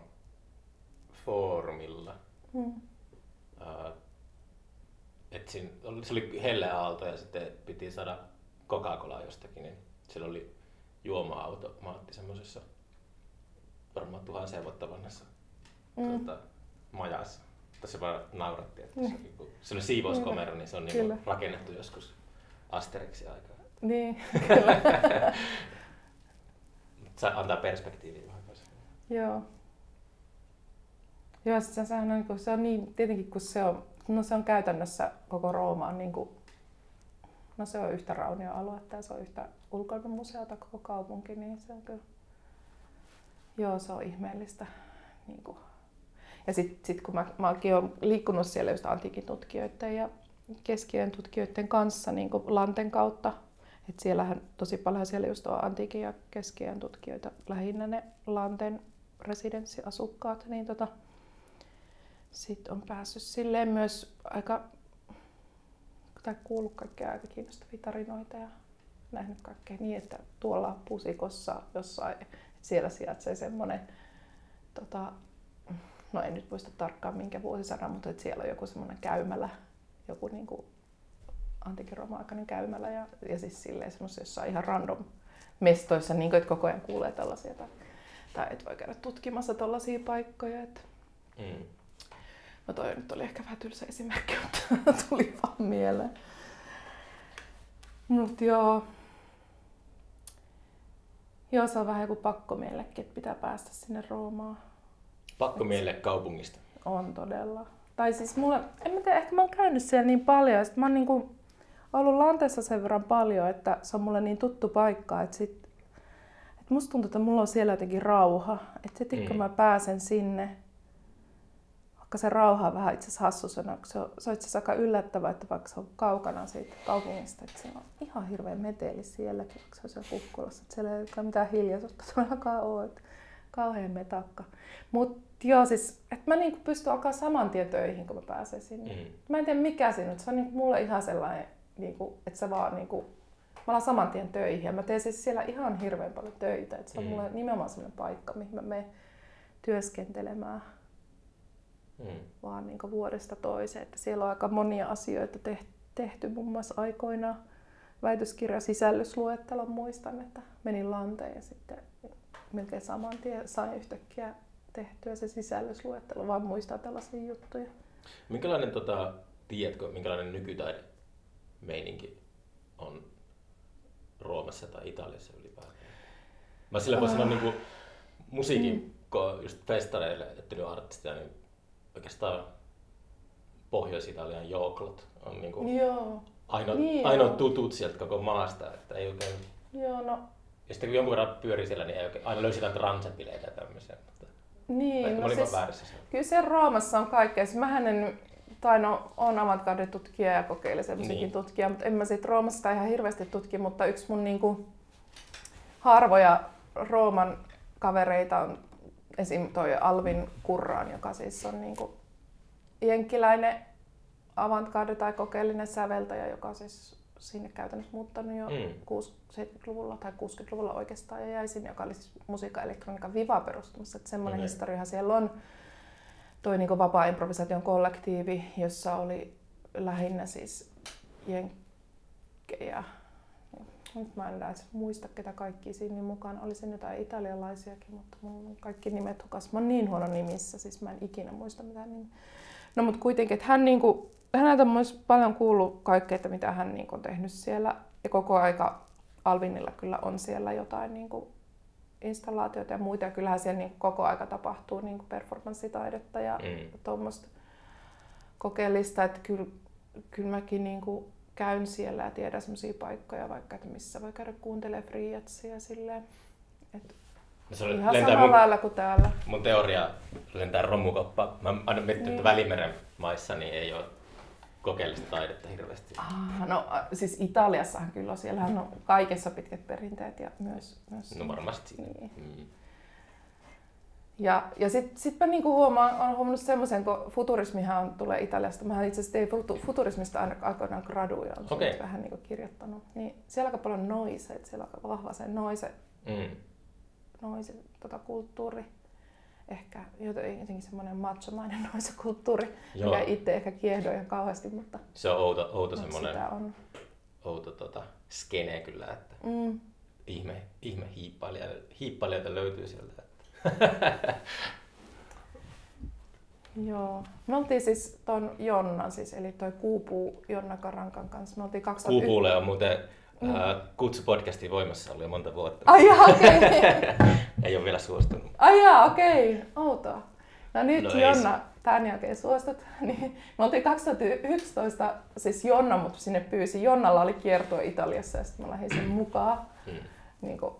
foorumilla, Mm. uh, siinä oli, se oli helleaalto ja sitten piti saada Coca-Colaa jostakin, niin siellä oli juoma-automaatti semmoisessa varmaan tuhansien vuotta vanhassa Mm. tuota, majassa. Se vaan nauratti, että se, oli, kun se oli siivouskomero, niin se on niin rakennettu joskus Asterixin aikaa. Niin, [laughs] kyllä. Se antaa perspektiiviä vähän. Joo. Joo, se, sehän on, niin se on niin, tietenkin kun se on, no se on käytännössä koko Rooma on niin kuin, no se on yhtä raunioaluetta ja se on yhtä ulkoilmamuseota koko kaupunki, niin se on kyllä, joo se on ihmeellistä. Niin kuin. Ja sitten sit kun mä, mäkin olen liikkunut siellä just antiikin tutkijoiden ja keskiöön tutkijoiden kanssa niin kuin Lanten kautta, et siellähän tosi paljon siellä just on antiikin ja keskiajan tutkijoita, lähinnä ne Lanten residenssiasukkaat, niin tota, sitten on päässyt silleen myös aika, tai kuullut kaikkea aika kiinnostavia tarinoita ja nähnyt kaikkea niin, että tuolla pusikossa jossain, että siellä sijaitsee semmoinen tota, no en nyt muista tarkkaan minkä vuosisadan, mutta että siellä on joku semmoinen käymälä, joku niin kuin antiikin Roma-aikainen käymälä ja, ja siis silleen semmoisessa jossain ihan random mestoissa, niin kuin, että koko ajan kuulee tällaisia tai, tai et voi käydä tutkimassa tällaisia paikkoja. Että... Mm. No toi nyt oli ehkä vähän tylsä esimerkki, [laughs] mutta tuli vaan mieleen. Mut joo. Joo, se on vähän joku pakko meillekin, että pitää päästä sinne Roomaan. Pakko meille kaupungista. On todella. Tai siis mulle, en mä tiedä, ehkä mä oon käynyt siellä niin paljon, että mä oon niinku ollut Lanteessa sen verran paljon, että se on mulle niin tuttu paikka, että sit, että musta tuntuu, että mulla on siellä jotenkin rauha. Että sitten mm. kun mä pääsen sinne, vaikka se rauha on vähän itse asiassa hassusena, se on, se on itse asiassa aika yllättävää, että vaikka se on kaukana siitä kaupungista, että siellä on ihan hirveä meteli sielläkin, vaikka se on siellä Kukkulassa, että siellä ei ole mitään hiljaisuutta todellakaan ole, että kauhean metakka. Mutta joo, siis, että mä niinku pystyn alkaa saman tien töihin, kun mä pääsen sinne. Mm. Mä en tiedä mikä siinä on, se on niinku mulle ihan sellainen, niinku, että se vaan niinku, mä alan saman tien töihin ja mä teen siis siellä ihan hirveän paljon töitä. Että se on mm. mulle nimenomaan sellainen paikka, mihin mä menen työskentelemään mm. vaan niin vuodesta toiseen. Että siellä on aika monia asioita tehty, muun muassa aikoina väitöskirja sisällysluettelon muistan, että menin lanteen ja sitten melkein saman tien sain yhtäkkiä tehtyä se sisällysluettelo, vaan muistaa tällaisia juttuja. Minkälainen, tota, tiedätkö, minkälainen nykytaide meininki on Roomassa tai Italiassa ylipäätään? Mä sillä voin uh, sanoa niin musiikin, mm. just festareille, että artistia, niin oikeastaan Pohjois-Italian jouklot on niin kuin Joo. ainoa, niin ainoa tutut sieltä koko maasta, että ei oikein... Joo, no. Ja sitten kun jonkun verran pyörii siellä, niin ei oikein, aina löysi jotain transepileitä ja tämmöisiä. Mutta niin, no siis, kyllä se Roomassa on kaikkea. Siis mähän en, tai no, on avantgarde-tutkija ja kokeilisen niin. tutkija, mutta en mä siitä Roomasta ihan hirveästi tutki, mutta yksi mun niinku harvoja Rooman kavereita on esim. toi Alvin Kurraan, joka siis on niinku jenkkiläinen avantgarde tai kokeellinen säveltäjä, joka siis sinne käytännössä muuttanut jo mm. 70-luvulla tai 60-luvulla oikeastaan ja jäi sinne, joka oli siis musiikka elektroniikan viva perustumassa. Että semmoinen mm. historiahan siellä on. Toi niin vapaa improvisaation kollektiivi, jossa oli lähinnä siis jenkkejä, nyt mä en edes muista ketä kaikki siinä mukaan. Oli sen jotain italialaisiakin, mutta mun kaikki nimet hukas. Mä oon niin huono nimissä, siis mä en ikinä muista mitään nimiä. No mutta kuitenkin, että hän niinku, häneltä on myös paljon kuullut kaikkea, että mitä hän niinku on tehnyt siellä. Ja koko aika Alvinilla kyllä on siellä jotain niinku installaatioita ja muita. Ja kyllähän siellä niinku koko aika tapahtuu niinku performanssitaidetta ja mm. tuommoista kokeellista. Että kyllä, kyllä mäkin niinku käyn siellä ja tiedän sellaisia paikkoja vaikka, että missä voi käydä kuuntelemaan friatsia silleen. Et no se ihan samalla mun, lailla kuin täällä. Mun teoria lentää romukoppa. Mä aina miettinyt, niin. että Välimeren maissa niin ei ole kokeellista taidetta hirveästi. Ah, no siis Italiassahan kyllä on, siellähän on kaikessa pitkät perinteet ja myös... myös no varmasti. Niin. Mm. Ja, ja sitten sit mä niinku huomaan, olen huomannut semmoisen, kun futurismihan on, tulee Italiasta. Mä itse asiassa tein futurismista aina aikoinaan graduja, on okay. vähän niinku kirjoittanut. Niin siellä on aika paljon noise, että siellä on aika vahva se noise, mm. noise tota, kulttuuri. Ehkä jotenkin semmoinen machomainen [laughs] noise-kulttuuri, Joo. mikä itse ehkä kiehdoo ihan kauheasti, mutta... Se on outo, outo semmoinen on. outo tota, skene kyllä, että mm. ihme, ihme hiippailijoita löytyy sieltä. [laughs] Joo. Me oltiin siis ton Jonnan, siis, eli toi Kuupuu Jonna Karankan kanssa. Me oltiin 2000... Kuupuulle on muuten mm. äh, kutsu podcastin voimassa ollut jo monta vuotta. Ai jaa, okei. Okay. [laughs] ei ole vielä suostunut. Ai jaa, okei. Okay. Outoa. No nyt no Jonna, tämän jälkeen suostut. [laughs] Niin, me oltiin 2011, siis Jonna mut sinne pyysi. Jonnalla oli kiertue Italiassa ja sitten mä lähdin sen mukaan. Hmm. Niin kuin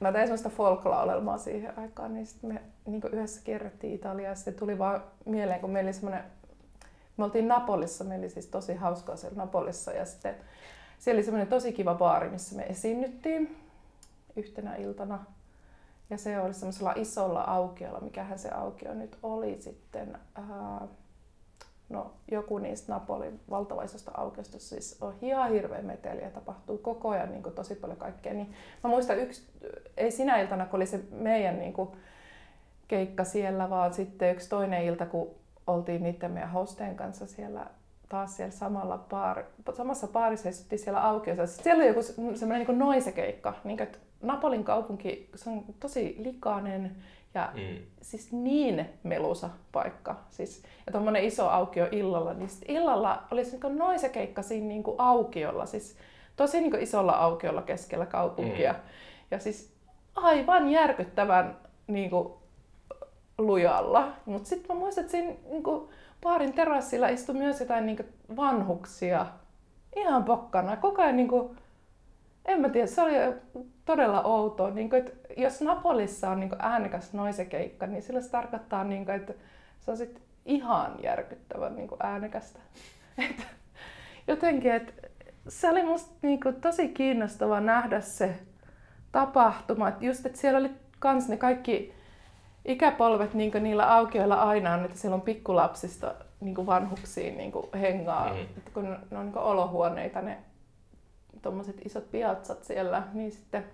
mä tein sellaista folklaulelmaa siihen aikaan, niin sitten me niin yhdessä kierrettiin Italiaa ja sitten tuli vaan mieleen, kun meillä oli semmoinen, me oltiin Napolissa, meillä oli siis tosi hauskaa siellä Napolissa ja sitten siellä oli semmoinen tosi kiva baari, missä me esiinnyttiin yhtenä iltana. Ja se oli semmoisella isolla aukiolla, mikähän se aukio nyt oli sitten. Ää, no, joku niistä Napolin valtavaisesta aukiosta siis on ihan hirveä meteli ja tapahtuu koko ajan niin kuin, tosi paljon kaikkea. Niin mä muistan yksi, ei sinä iltana, kun oli se meidän niin kuin, keikka siellä, vaan sitten yksi toinen ilta, kun oltiin niiden meidän hosteen kanssa siellä taas siellä samalla baari, samassa baarissa istuttiin siellä aukiossa. Siellä oli joku semmoinen niin noisekeikka, niin että Napolin kaupunki se on tosi likainen ja mm. siis niin melusa paikka. Siis, ja tuommoinen iso aukio illalla, niin illalla oli se niin noisekeikka siinä niin kuin aukiolla, siis tosi niin kuin isolla aukiolla keskellä kaupunkia. Mm. Ja siis aivan järkyttävän niin kuin, lujalla. Mutta sitten mä muistan, että siinä niin kuin, baarin terassilla istui myös jotain niin vanhuksia ihan pokkana. Koko ajan niin kuin, en mä tiedä, se oli todella outoa. Niin kuin, että jos Napolissa on niin kuin äänekäs noisekeikka, niin sillä se tarkoittaa, niin kuin, että se on sit ihan järkyttävän niin kuin äänekästä. [laughs] Et, jotenkin, että se oli musta niin kuin, tosi kiinnostava nähdä se tapahtuma. Että just, että siellä oli kans ne kaikki ikäpolvet niin niillä aukioilla aina on, että siellä on pikkulapsista niin vanhuksiin niin hengaa, mm. kun ne on niin olohuoneita ne tuommoiset isot piatsat siellä, niin sitten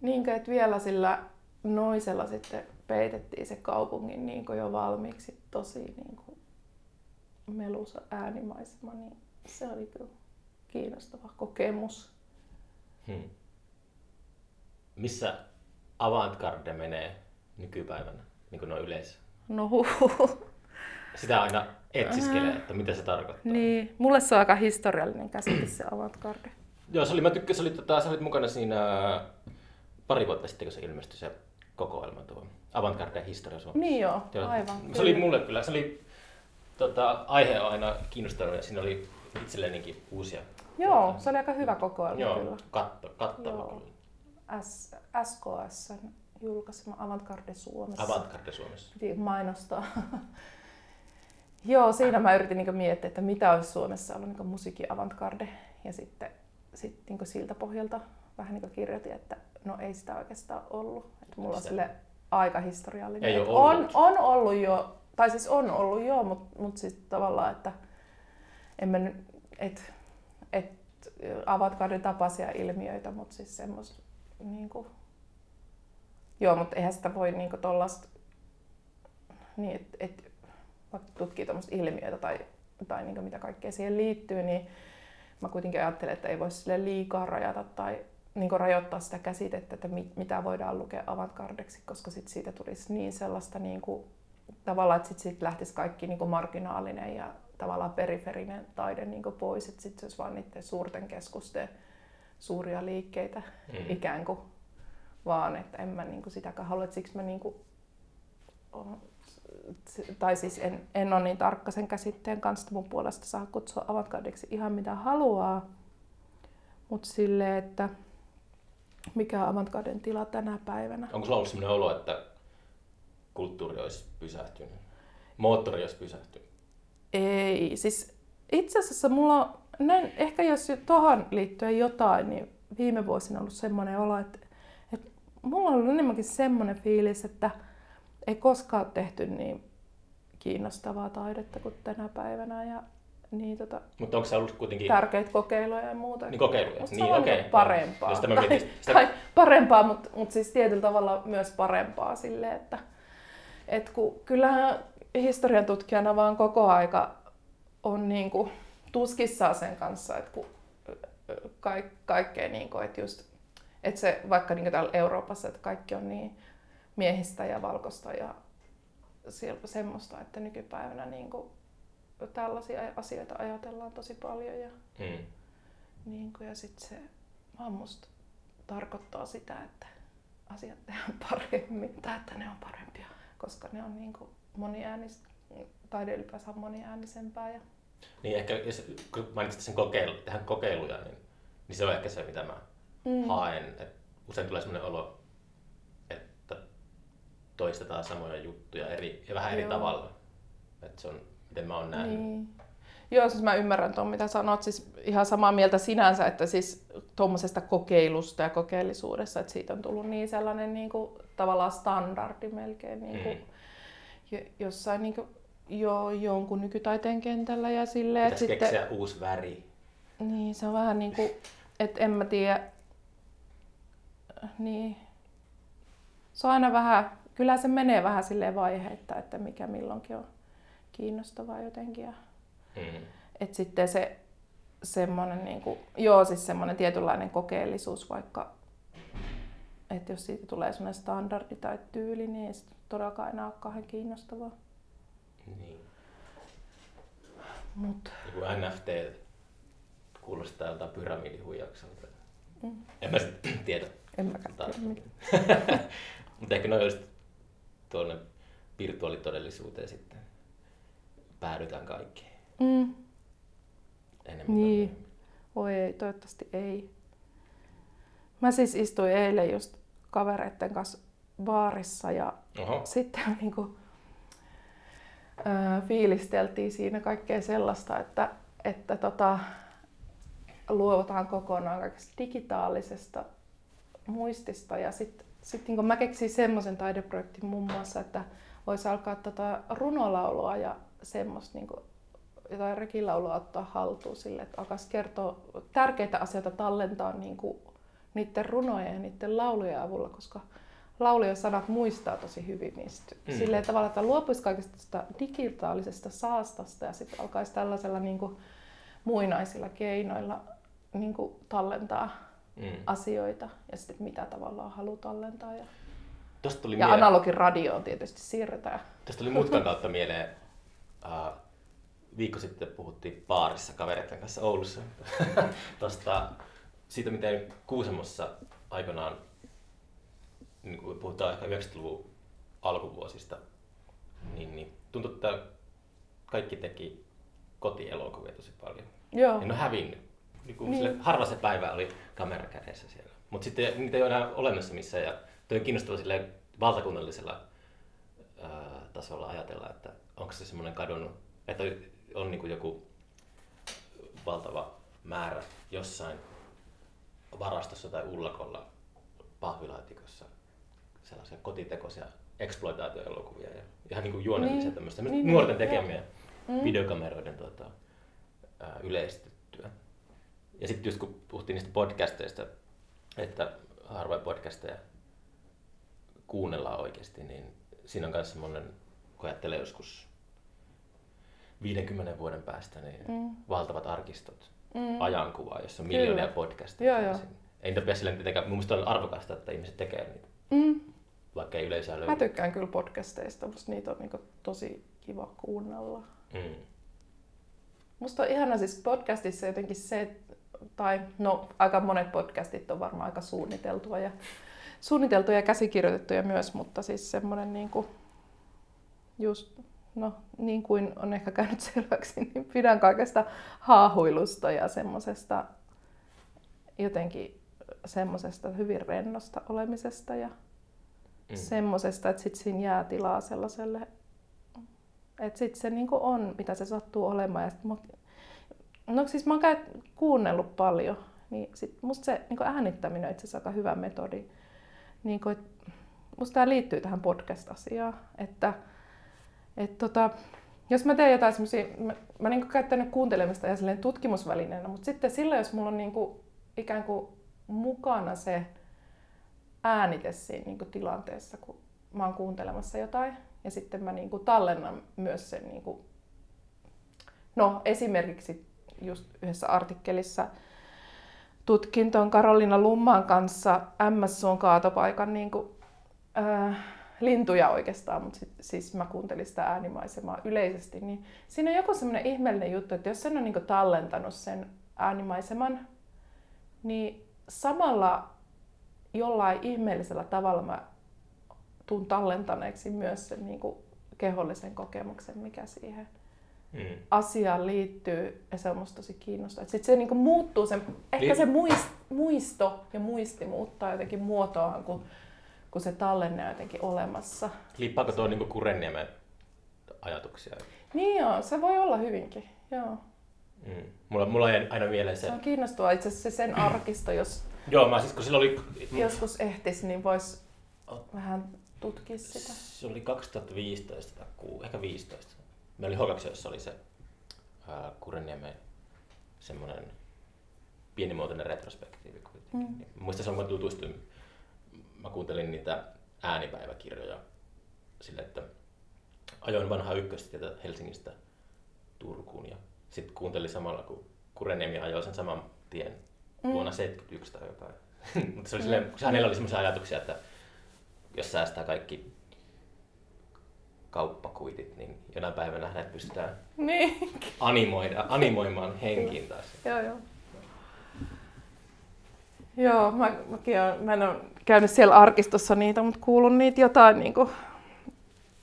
niin kuin, että vielä sillä noisella sitten peitettiin se kaupungin niin jo valmiiksi tosi niin kuin melusa äänimaisema, niin se oli kyllä kiinnostava kokemus. Hmm. Missä avantgarde menee nykypäivänä, niin kuin noin yleisö? No huhuhu. Sitä aina etsiskelee, että mitä se tarkoittaa. Niin, mulle se on aika historiallinen käsite se avantgarde. Joo, se oli, mä tykkäsin, oli, tota, sä olit mukana siinä pari vuotta sitten, kun se ilmestyi se kokoelma tuo Avantgarde historia Suomessa. Niin joo, joo. aivan. Se oli mulle kyllä, se oli tota, aihe on aina kiinnostanut ja siinä oli itsellenikin uusia. Joo, tuota, se oli aika hyvä kokoelma joo, kyllä. Katto, kattava joo. S, SKS julkaisema Avantgarde Suomessa. Avantgarde Suomessa. Piti mainostaa. [laughs] Joo, siinä mä yritin niin miettiä, että mitä olisi Suomessa ollut niin musiikki avantgarde. Ja sitten sit, niin siltä pohjalta vähän niin kirjoitin, että no ei sitä oikeastaan ollut. Että mulla on sille aika historiallinen. Ei on, on ollut jo, tai siis on ollut jo, mutta mut siis tavallaan, että emme et, et avantgardin tapaisia ilmiöitä, mutta siis semmoista niin kuin, joo, mutta eihän sitä voi niin tollasta, niin että et, vaikka tutkii tuommoista ilmiötä tai, tai niin mitä kaikkea siihen liittyy, niin mä kuitenkin ajattelen, että ei voisi liikaa rajata tai niin rajoittaa sitä käsitettä, että mit, mitä voidaan lukea avantgardeksi, koska sit siitä tulisi niin sellaista niin kuin, tavallaan, että sitten sit lähtisi kaikki niin kuin marginaalinen ja tavallaan periferinen taide niin kuin pois, että sitten se olisi vain niiden suurten keskusten suuria liikkeitä mm. ikään kuin, vaan että en mä niin kuin sitäkään halua, että siksi mä niin kuin, tai siis en, en ole niin tarkka sen käsitteen kanssa, mun puolesta saa kutsua avantgardeksi ihan mitä haluaa, mutta sille, että mikä on avantgarden tila tänä päivänä. Onko sulla ollut sellainen olo, että kulttuuri olisi pysähtynyt? Moottori olisi pysähtynyt? Ei, siis itse asiassa mulla on, näin, ehkä jos tuohon liittyen jotain, niin viime vuosina on ollut semmoinen olo, että, että mulla on ollut enemmänkin semmoinen fiilis, että ei koskaan tehty niin kiinnostavaa taidetta kuin tänä päivänä. Ja niin, tota, Mutta onko se ollut kuitenkin... Tärkeitä kokeiluja ja muuta. Niin kokeiluja, Musta niin okei. Okay. Niinku parempaa. Sitä tai, mietin, sitä... tai parempaa, mutta, mutta siis tietyllä tavalla myös parempaa sille, että et kun, kyllähän historian tutkijana vaan koko aika on niin kuin tuskissaan sen kanssa, että kun kaik, kaikkea niin kuin, että just, että se vaikka niin täällä Euroopassa, että kaikki on niin miehistä ja valkoista ja semmoista, että nykypäivänä niin kuin tällaisia asioita ajatellaan tosi paljon. Ja, mm. niin kuin, ja sitten se vaan musta tarkoittaa sitä, että asiat tehdään [laughs] paremmin tai että ne on parempia, koska ne on niin kuin moniäänis, taide ylipäänsä on moniäänisempää. Ja... Niin ehkä, jos, kun mainitsit sen kokeilu, tähän kokeiluja, niin, niin se on ehkä se, mitä mä mm. haen. Et usein tulee sellainen olo, että toistetaan samoja juttuja eri, ja vähän Joo. eri tavalla. Että se on miten mä oon nähnyt. Niin. Joo, siis mä ymmärrän tuon, mitä sanot. Siis ihan samaa mieltä sinänsä, että siis tuommoisesta kokeilusta ja kokeellisuudessa, että siitä on tullut niin sellainen niin kuin, tavallaan standardi melkein niin kuin, mm. jossain niin kuin, jo jonkun nykytaiteen kentällä ja silleen. Pitäisi että keksiä sitten, uusi väri. Niin, se on vähän niin kuin, että en mä tiedä, niin. Se on aina vähän kyllä se menee vähän silleen vaiheita, että mikä milloinkin on kiinnostavaa jotenkin. Ja, Mm. et sitten se semmoinen, niin kuin, joo, siis semmoinen tietynlainen kokeellisuus, vaikka että jos siitä tulee semmoinen standardi tai tyyli, niin ei se todellakaan enää ole kauhean kiinnostavaa. Niin. Mut, Joku NFT kuulostaa joltain pyramidihuijaukselta. mm, En mä tiedä. En mäkään tiedä. Mutta ehkä noin just tuonne virtuaalitodellisuuteen sitten päädytään kaikkeen Mm, enemmän. Niin. myöhemmin. voi ei, toivottavasti ei. Mä siis istuin eilen just kavereitten kanssa baarissa ja Oho. sitten [laughs] niin kuin, fiilisteltiin siinä kaikkea sellaista, että, että tota, luovutaan kokonaan kaikesta digitaalisesta muistista. Ja sitten sit, niin mä keksin semmoisen taideprojektin muun muassa, että voisi alkaa tota runolaulua ja semmoista niin kuin, jotain rekilaulua ottaa haltuun sille, että alkaisi kertoa tärkeitä asioita tallentaa niin kuin, niiden runojen ja niiden laulujen avulla, koska laulujen sanat muistaa tosi hyvin niistä. Mm. Silleen tavalla, että luopuisi kaikesta digitaalisesta saastasta ja sitten alkaisi tällaisella niin kuin, muinaisilla keinoilla niin kuin, tallentaa Mm. asioita ja sitten mitä tavallaan haluaa tallentaa. Ja, Tuosta tuli, ja mieleen, analogin radioon tietysti siirretään. tosta tuli mutkan kautta mieleen. Uh, viikko sitten puhuttiin baarissa kavereiden kanssa Oulussa. [laughs] Tosta, siitä, miten Kuusamossa aikanaan, niin kun puhutaan ehkä 90-luvun alkuvuosista, niin, niin tuntui, että kaikki teki kotielokuvia tosi paljon. Joo. Ja ne on hävinnyt. Niin kuin Niin. sille, harva se päivä oli kamera kädessä siellä. Mutta sitten niitä ei ole enää olemassa missään. Ja toi on kiinnostava sille valtakunnallisella ää, tasolla ajatella, että onko se semmoinen kadonnut, että on niin kuin joku valtava määrä jossain varastossa tai ullakolla pahvilaatikossa sellaisia kotitekoisia exploitaatioelokuvia ja ihan niin kuin juonellisia Niin. tämmöistä Niin, nuorten niin, tekemiä Mm. videokameroiden ää, yleistettyä. Ja sitten just kun puhuttiin niistä podcasteista, että harvoin podcasteja kuunnellaan oikeasti, niin siinä on myös semmoinen, kun ajattelee joskus 50 vuoden päästä, niin Mm. valtavat arkistot, Mm. ajankuvaa, jossa on Kyllä. miljoonia podcasteja. Joo. Ei niitä pidä silleen tietenkään, mun mielestä on arvokasta, että ihmiset tekee niitä, Mm. vaikka ei yleisöä Mä löydy. tykkään kyllä podcasteista, musta niitä on niinku tosi kiva kuunnella. Mm. Musta on ihana siis podcastissa jotenkin se, että- tai no aika monet podcastit on varmaan aika suunniteltua ja suunniteltuja ja käsikirjoitettuja myös, mutta siis semmoinen niinku just, no niin kuin on ehkä käynyt [laughs] selväksi, niin pidän kaikesta haahuilusta ja semmoisesta jotenkin semmoisesta hyvin rennosta olemisesta ja Mm. semmoisesta, että sit siinä jää tilaa sellaiselle, että sit se niinku on, mitä se sattuu olemaan. Ja sit mä, no siis mä oon kuunnellut paljon, niin sit musta se niinku äänittäminen on itse asiassa aika hyvä metodi. Niinku, et, musta tämä liittyy tähän podcast-asiaan, että et tota, jos mä teen jotain semmosia, mä, mä niinku käyttänyt kuuntelemista ja silleen tutkimusvälineenä, mutta sitten silloin, jos mulla on niinku ikään kuin mukana se äänite siinä niin kuin tilanteessa, kun mä oon kuuntelemassa jotain. Ja sitten mä niin kuin tallennan myös sen, niin kuin, no esimerkiksi just yhdessä artikkelissa tutkin tuon Karolina Lumman kanssa MSUn kaatopaikan niin kuin, äh, lintuja oikeastaan, mutta sit, siis mä kuuntelin sitä äänimaisemaa yleisesti, niin siinä on joku semmoinen ihmeellinen juttu, että jos sen on niin tallentanut sen äänimaiseman, niin samalla jollain ihmeellisellä tavalla mä tuun tallentaneeksi myös sen niin kuin kehollisen kokemuksen, mikä siihen Mm. asiaan liittyy. Ja se on musta tosi kiinnostavaa. Sitten se niin kuin muuttuu, sen, ehkä Niin. se muist, muisto ja muisti muuttaa jotenkin muotoaan, kun, kun se tallenne on jotenkin olemassa. Liippaako tuo niin Kurenniemen ajatuksia? Niin joo, se voi olla hyvinkin. Joo. Mm. Mulla, mulla jäi aina mieleen se. Se on kiinnostavaa itse asiassa se sen arkisto, jos Joo, mä siis kun silloin oli, joskus ehtisi, niin voisi vähän tutkia sitä. se oli 2015 tai ehkä 15. Meillä oli Hokaksessa oli se ää, Kurenniemen semmoinen pienimuotoinen retrospektiivi kuitenkin. Mm. Mm. Muistan silloin kun mä tutustuin, mä kuuntelin niitä äänipäiväkirjoja sille, että ajoin vanhaa ykköstietä Helsingistä Turkuun ja sitten kuuntelin samalla, kun Kureniemi ajoi sen saman tien mm. vuonna 71 tai jotain. [laughs] Mutta se oli silleen, kun hänellä oli sellaisia ajatuksia, että jos säästää kaikki kauppakuitit, niin jonain päivänä hänet pystytään Niin. animoida, animoimaan henkiin taas. Joo, joo. Joo, mä, mäkin olen, mä en ole käynyt siellä arkistossa niitä, mutta kuulun niitä jotain niin kuin,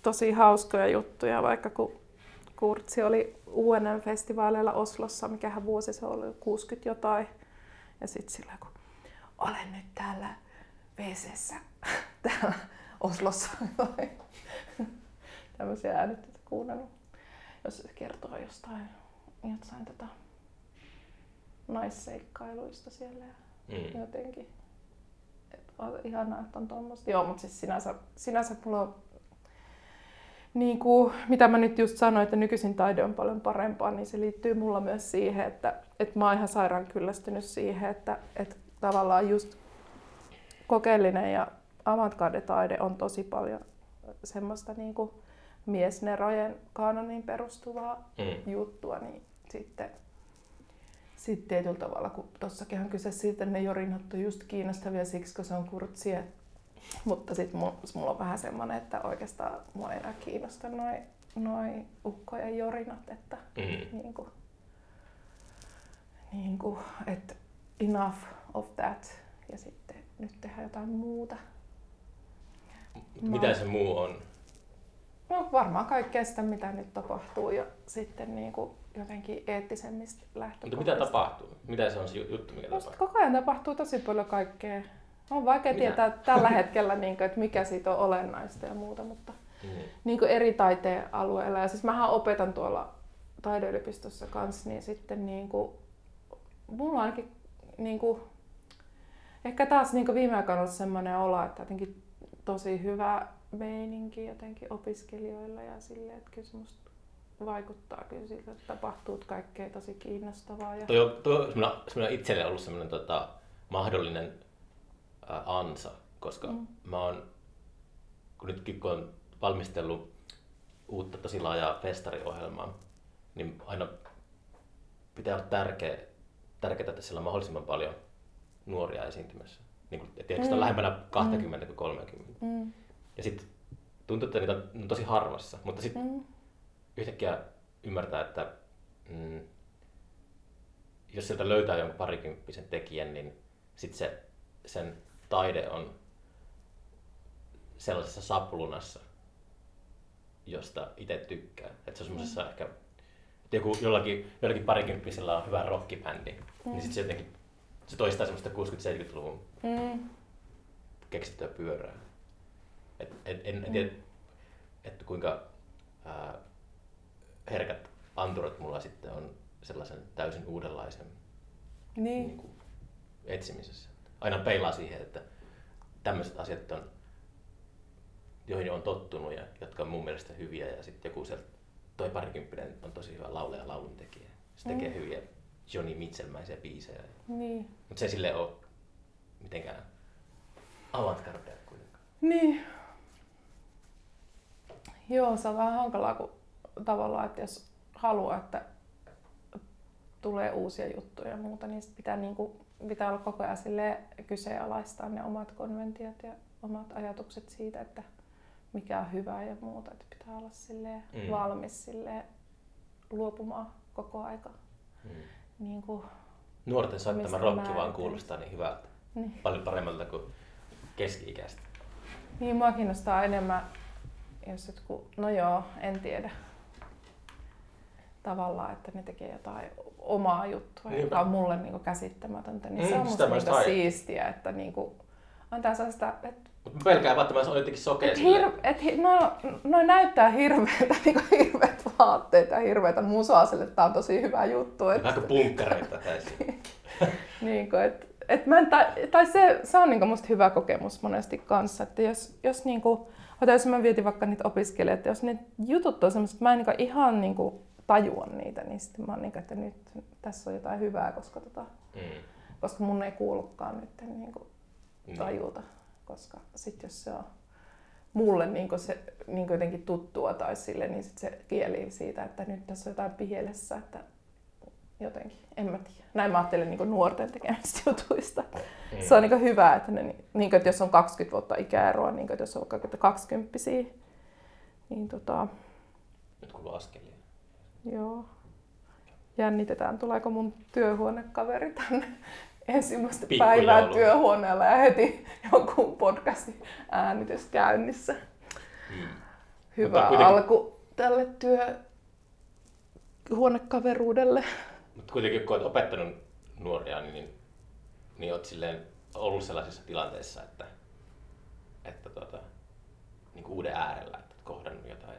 tosi hauskoja juttuja, vaikka kun Kurtsi oli UNM-festivaaleilla Oslossa, mikähän vuosi se oli, 60 jotain. Ja sitten sillä kun olen nyt täällä wc [laughs] täällä Oslossa. Tämmöisiä äänitteitä kuunnellut, jos se kertoo jostain, jostain tota, naisseikkailuista siellä ja Mm. jotenkin. Et on ihanaa, että on tuommoista. Joo, mutta siis sinänsä, sinänsä mulla on, niin kuin, mitä mä nyt just sanoin, että nykyisin taide on paljon parempaa, niin se liittyy mulla myös siihen, että, että mä oon ihan sairaan kyllästynyt siihen, että, että tavallaan just kokeellinen ja avantgarde-taide on tosi paljon semmoista niin kuin miesnerojen kanoniin perustuvaa Mm. juttua, niin sitten sitten tietyllä tavalla, kun tuossakin on kyse siitä, että ne jorinat on just kiinnostavia siksi, kun se on kurtsia. Mutta sitten mulla on vähän semmoinen, että oikeastaan mua ei enää kiinnosta noin noi ukkojen jorinat, että Mm. niin kuin, niin kuin, että enough of that ja sitten nyt tehdään jotain muuta. Mitä se muu on? No varmaan kaikkea sitä, mitä nyt tapahtuu ja sitten niin kuin jotenkin eettisemmistä Mutta lähtökohdista. mitä tapahtuu? Mitä se on se juttu, mikä Musta tapahtuu? koko ajan tapahtuu tosi paljon kaikkea. On vaikea Mitä? tietää tällä hetkellä, niin kuin, että mikä siitä on olennaista ja muuta, mutta Mm. niin kuin eri taiteen alueilla. Ja siis mähän opetan tuolla taideyliopistossa kanssa, niin sitten niin kuin, mulla on ainakin niin kuin, ehkä taas niin kuin viime aikoina ollut semmoinen olo, että jotenkin tosi hyvä meininki jotenkin opiskelijoilla ja silleen, että kyllä se musta vaikuttaa kyllä siltä, että tapahtuu kaikkea tosi kiinnostavaa. Ja... Toi on, toi on semmoinen, semmoinen itselle ollut semmoinen tota, mahdollinen ää, ansa, koska Mm. mä oon, kun nytkin kun on valmistellut uutta tosi laajaa festariohjelmaa, niin aina pitää olla tärkeä, tärkeää, että siellä on mahdollisimman paljon nuoria esiintymässä. Niin kuin, että mm. On lähempänä 20 kuin 30. Mm. Ja sitten tuntuu, että niitä on, tosi harvassa, mutta sitten Mm. yhtäkkiä ymmärtää, että mm, jos sieltä löytää jonkun parikymppisen tekijän, niin sitten se, sen taide on sellaisessa saplunassa, josta itse tykkää. Että se on semmoisessa mm. ehkä, että joku, jollakin, jollakin parikymppisellä on hyvä rockibändi, mm. niin sitten se jotenkin se toistaa semmoista 60-70-luvun Mm. keksittyä pyörää. Et, et, en, en tiedä, että kuinka ää, herkät anturat mulla sitten on sellaisen täysin uudenlaisen Niin. niin kuin, etsimisessä. Aina peilaa siihen, että tämmöiset asiat on, joihin on tottunut ja jotka on mun mielestä hyviä ja sitten joku sieltä, toi parikymppinen on tosi hyvä laulaja ja lauluntekijä. Se tekee Mm. hyviä Johnny Mitchellmäisiä biisejä. Niin. Mutta se ei sille ole mitenkään avantgardea kuitenkaan. Niin. Joo, se on vähän hankalaa, kun tavallaan, että jos haluaa, että tulee uusia juttuja ja muuta, niin sit pitää, niinku, pitää olla koko ajan silleen kyseenalaistaa ne omat konventiot ja omat ajatukset siitä, että mikä on hyvää ja muuta. Että pitää olla silleen Mm. valmis silleen luopumaan koko aika. Mm. Niin kuin, Nuorten soittama rokki vaan kuulostaa niin hyvältä. niin. Paljon paremmalta kuin keski-ikäistä. Niin, mua kiinnostaa enemmän, jos jotkut, no joo, en tiedä. Tavallaan, että ne tekee jotain omaa juttua, Niinpä. joka on mulle niinku käsittämätöntä. Niin Mm, se on musta niinku siistiä, että niinku antaa sellaista, että Mutta pelkään vaan, että mä jotenkin sokea et hir, et, hi- no, no, näyttää hirveältä, [laughs] niinku hirveät vaatteet ja hirveätä musaa sille, että tää on tosi hyvä juttu. Et, kuin punkkareita täysin. [laughs] Niinku, et, et mä en, tai, tai se, se on niinku musta hyvä kokemus monesti kanssa, että jos, jos niinku, ota, jos mä vietin vaikka niitä opiskelijoita, että jos ne jutut on semmoiset, mä en niinku ihan niinku tajua niitä, niin sitten mä oon niinku, että nyt tässä on jotain hyvää, koska, tota, Mm. koska mun ei kuulukaan nyt niinku Niin. tajuta, koska sit jos se on mulle niin se niin jotenkin tuttua tai sille, niin sit se kieli siitä, että nyt tässä on jotain pielessä, että jotenkin, en mä tiedä. Näin mä ajattelen niin nuorten tekemistä [laughs] jutuista. Mm. Se on niin hyvä, että, ne, niin kuin, että jos on 20 vuotta ikäeroa, niin kuin, että jos on vaikka 20 niin tota... Nyt kuuluu askelia. Joo. Jännitetään, tuleeko mun työhuonekaveri tänne [laughs] ensimmäistä päivää työhuoneella ja heti [laughs] joku podcasti äänitys käynnissä. Hmm. Hyvä kuitenkin... alku tälle työhuonekaveruudelle. Mutta kuitenkin kun olet opettanut nuoria, niin, niin, niin olet silleen ollut sellaisissa tilanteissa, että, että tuota, niin uuden äärellä, että kohdannut jotain.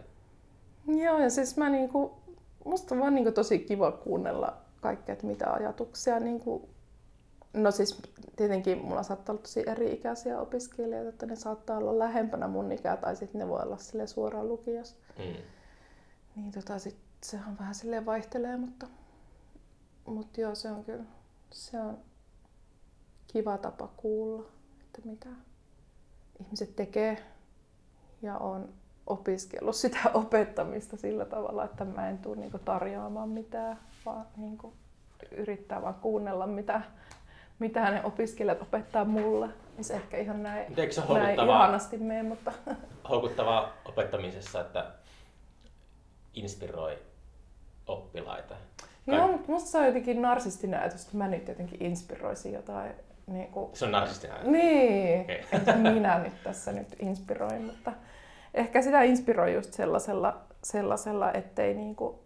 Joo, ja siis mä niinku, musta on vaan niinku tosi kiva kuunnella kaikkea, että mitä ajatuksia niinku No siis tietenkin mulla saattaa olla tosi eri-ikäisiä opiskelijoita, että ne saattaa olla lähempänä mun ikää tai sitten ne voi olla sille suoraan lukiossa. Mm. Niin tota sit sehän vähän sille vaihtelee, mutta, mutta joo se on kyllä se on kiva tapa kuulla, että mitä ihmiset tekee ja on opiskellut sitä [laughs] opettamista sillä tavalla, että mä en tule niinku tarjoamaan mitään, vaan niinku yrittää vaan kuunnella mitä mitä ne opiskelijat opettaa mulle. Niin se ehkä ihan näin, se näin ihanasti mene, mutta... [laughs] Houkuttavaa opettamisessa, että inspiroi oppilaita. Kai... Joo, mutta musta se on jotenkin narsistinen ajatus, että mä nyt jotenkin inspiroisin jotain. Niin kuin... Se on narsistinen ajatus? Niin, okay. että minä nyt tässä nyt inspiroin, mutta ehkä sitä inspiroi just sellaisella, sellaisella ettei niin kuin,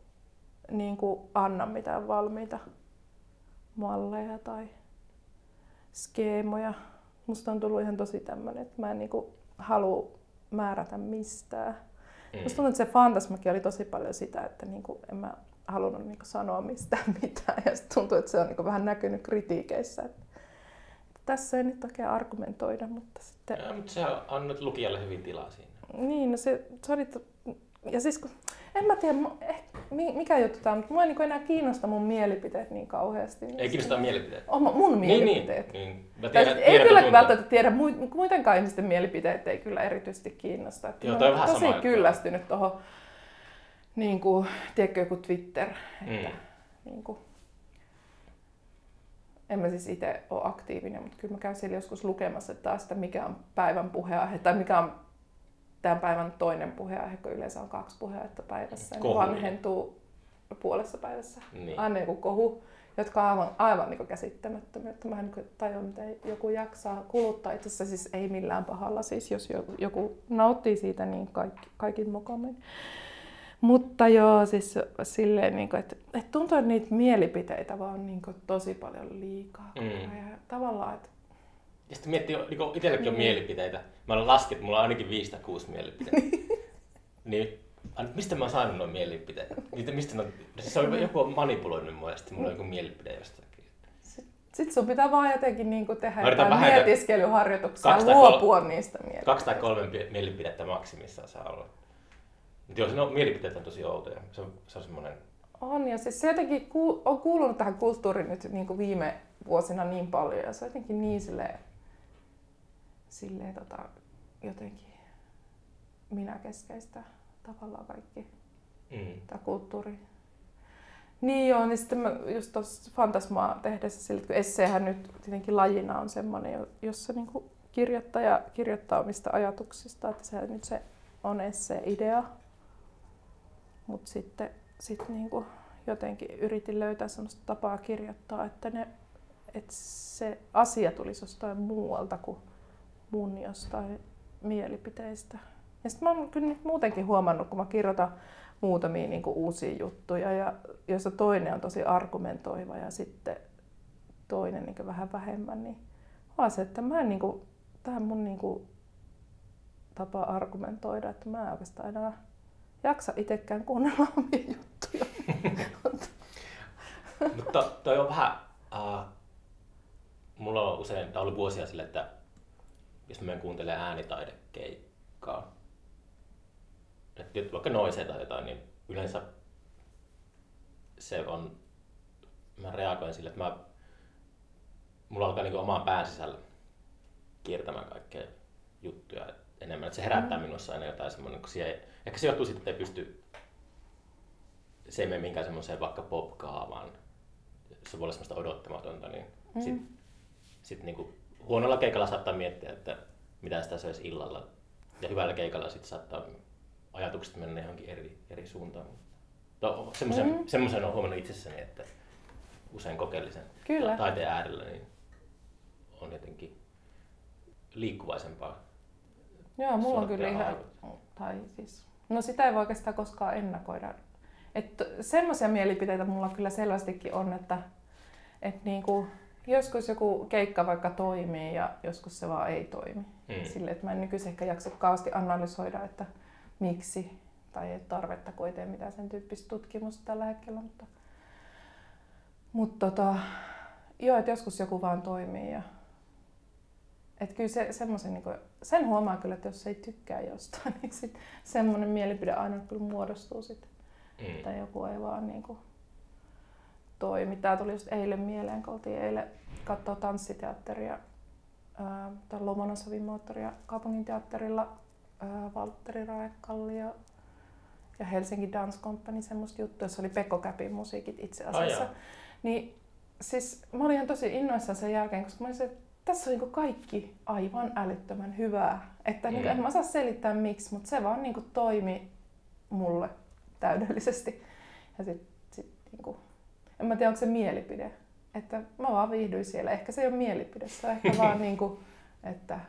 niin kuin anna mitään valmiita malleja tai skeemoja. Musta on tullut ihan tosi tämmöinen, että mä en niinku halua määrätä mistään. Mm. Musta tuntuu, että se fantasmakin oli tosi paljon sitä, että niinku en mä halunnut niinku sanoa mistään [laughs] mitään. Ja sitten tuntuu, että se on niinku vähän näkynyt kritiikeissä. Että tässä ei nyt oikein argumentoida, mutta sitten... Ja, mutta sä annat lukijalle hyvin tilaa siinä. Niin, no se, se oli... Ja siis kun en mä tiedä, eh, mikä juttu tämä on, mutta mua ei niin enää kiinnosta mun mielipiteet niin kauheasti. Ei kiinnosta mielipiteet? Oh, mun mielipiteet. Niin, niin. Mä tiedän, ei tiedän, kyllä välttämättä tiedä, muidenkaan ihmisten mielipiteet ei kyllä erityisesti kiinnosta. Joo, on vähän tosi kyllästynyt tuohon, niin kuin, tiedätkö joku Twitter, että mm. niin kuin, en mä siis itse ole aktiivinen, mutta kyllä mä käyn siellä joskus lukemassa taas, että mikä on päivän puheenaihe tai mikä on tämän päivän toinen puheenaihe, kun yleensä on kaksi puheenaiheutta päivässä, niin vanhentuu puolessa päivässä. Niin. Aina joku kohu, jotka on aivan, aivan niin käsittämättömiä. Että mä en niin tajua, miten joku jaksaa kuluttaa. Itse asiassa siis ei millään pahalla, siis jos joku nauttii siitä, niin kaikki, kaikin mukaan. Mutta joo, siis silleen, niin kuin, että, että tuntuu, että niitä mielipiteitä vaan niin kuin, tosi paljon liikaa. Mm. Ja tavallaan, että ja sitten miettii, niin itselläkin on mm. mielipiteitä. Mä olen laskenut, että mulla on ainakin 5 tai 6 mielipiteitä. niin mistä mä oon saanut noin mielipiteitä? Niitä, mistä ne on, siis on, joku on manipuloinut mua ja sitten mulla on joku mielipide jostakin. Sitten sun pitää vaan jotenkin niin tehdä jotain mietiskelyharjoituksia ja luopua niistä mielipiteistä. Kaksi tai kolme mielipidettä maksimissaan saa olla. Mutta joo, no, mielipiteet on tosi outoja. Se on, se on semmoinen... On, ja siis se jotenkin ku, on kuulunut tähän kulttuuriin nyt niin kuin viime vuosina niin paljon, ja se on jotenkin niin silleen silleen tota, jotenkin minäkeskeistä tavallaan kaikki mm. tämä kulttuuri. Niin joo, niin sitten mä just tuossa Fantasmaa tehdessä sille, kun esseehän nyt tietenkin lajina on semmoinen, jossa niinku kirjoittaja kirjoittaa omista ajatuksista, että se nyt se on esse-idea. Mutta sitten sit niinku jotenkin yritin löytää sellaista tapaa kirjoittaa, että, ne, että se asia tulisi jostain muualta kuin mun jostain mielipiteistä. Ja sitten mä oon kyllä nyt muutenkin huomannut, kun mä kirjoitan muutamia niin kuin uusia juttuja, ja joissa toinen on tosi argumentoiva ja sitten toinen niin vähän vähemmän, niin vaan se, että mä en, niin kuin, tähän mun niin kuin, tapa argumentoida, että mä en oikeastaan enää jaksa itsekään kuunnella [laughs] omia juttuja. [laughs] Mutta toi on vähän, uh, mulla on usein, tämä oli vuosia sille, että jos mä kuuntelen äänitaidekeikkaa, että vaikka noisee tai jotain, niin yleensä se on, mä reagoin sille, että mä, mulla alkaa niin omaan pään sisällä kiertämään kaikkea juttuja. enemmän. Että se herättää mm. minussa aina jotain semmoinen, kun siellä, ehkä se johtuu siitä, että ei pysty se ei mene minkään semmoiseen vaikka pop-kaavaan. Se voi olla semmoista odottamatonta, niin mm. sitten sit niinku huonolla keikalla saattaa miettiä, että mitä sitä söisi illalla. Ja hyvällä keikalla sitten saattaa ajatukset mennä johonkin eri, eri suuntaan. No, semmoisen, mm. semmoisen olen huomannut itsessäni, että usein kokeellisen Kyllä. taiteen äärellä niin on jotenkin liikkuvaisempaa. Joo, mulla on kyllä ihan, tai siis, no sitä ei voi oikeastaan koskaan ennakoida. Että semmoisia mielipiteitä mulla kyllä selvästikin on, että, että niinku, joskus joku keikka vaikka toimii ja joskus se vaan ei toimi. Mm. Sille, että mä en nykyisin ehkä jaksa kauheasti analysoida, että miksi tai ei tarvetta, kun ei tee mitään sen tyyppistä tutkimusta tällä hetkellä. Mutta, mutta tota, joo, että joskus joku vaan toimii. Ja, että kyllä se, semmoisen, niin kuin, sen huomaa kyllä, että jos ei tykkää jostain, [laughs] niin sit semmoinen mielipide aina kyllä muodostuu sitten. Mm. Että joku ei vaan niin kuin, toimi. Tämä tuli just eilen mieleen, kun oltiin eilen katsoa tanssiteatteria tai Lomonosovin moottoria kaupungin teatterilla Valtteri Raekallio ja Helsinki Dance Company semmoista juttua, jossa oli Pekko Käpin musiikit itse asiassa. Oh, niin siis mä olin ihan tosi innoissaan sen jälkeen, koska mä olin se, tässä on niin kaikki aivan älyttömän hyvää. Että mm. niin en mä saa selittää miksi, mutta se vaan niin toimi mulle täydellisesti. Ja sit, sit niin kuin, en mä tiedä onko se mielipide. Että mä vaan viihdyin siellä. Ehkä se ei ole mielipide, se on ehkä vaan [laughs] niin kuin, että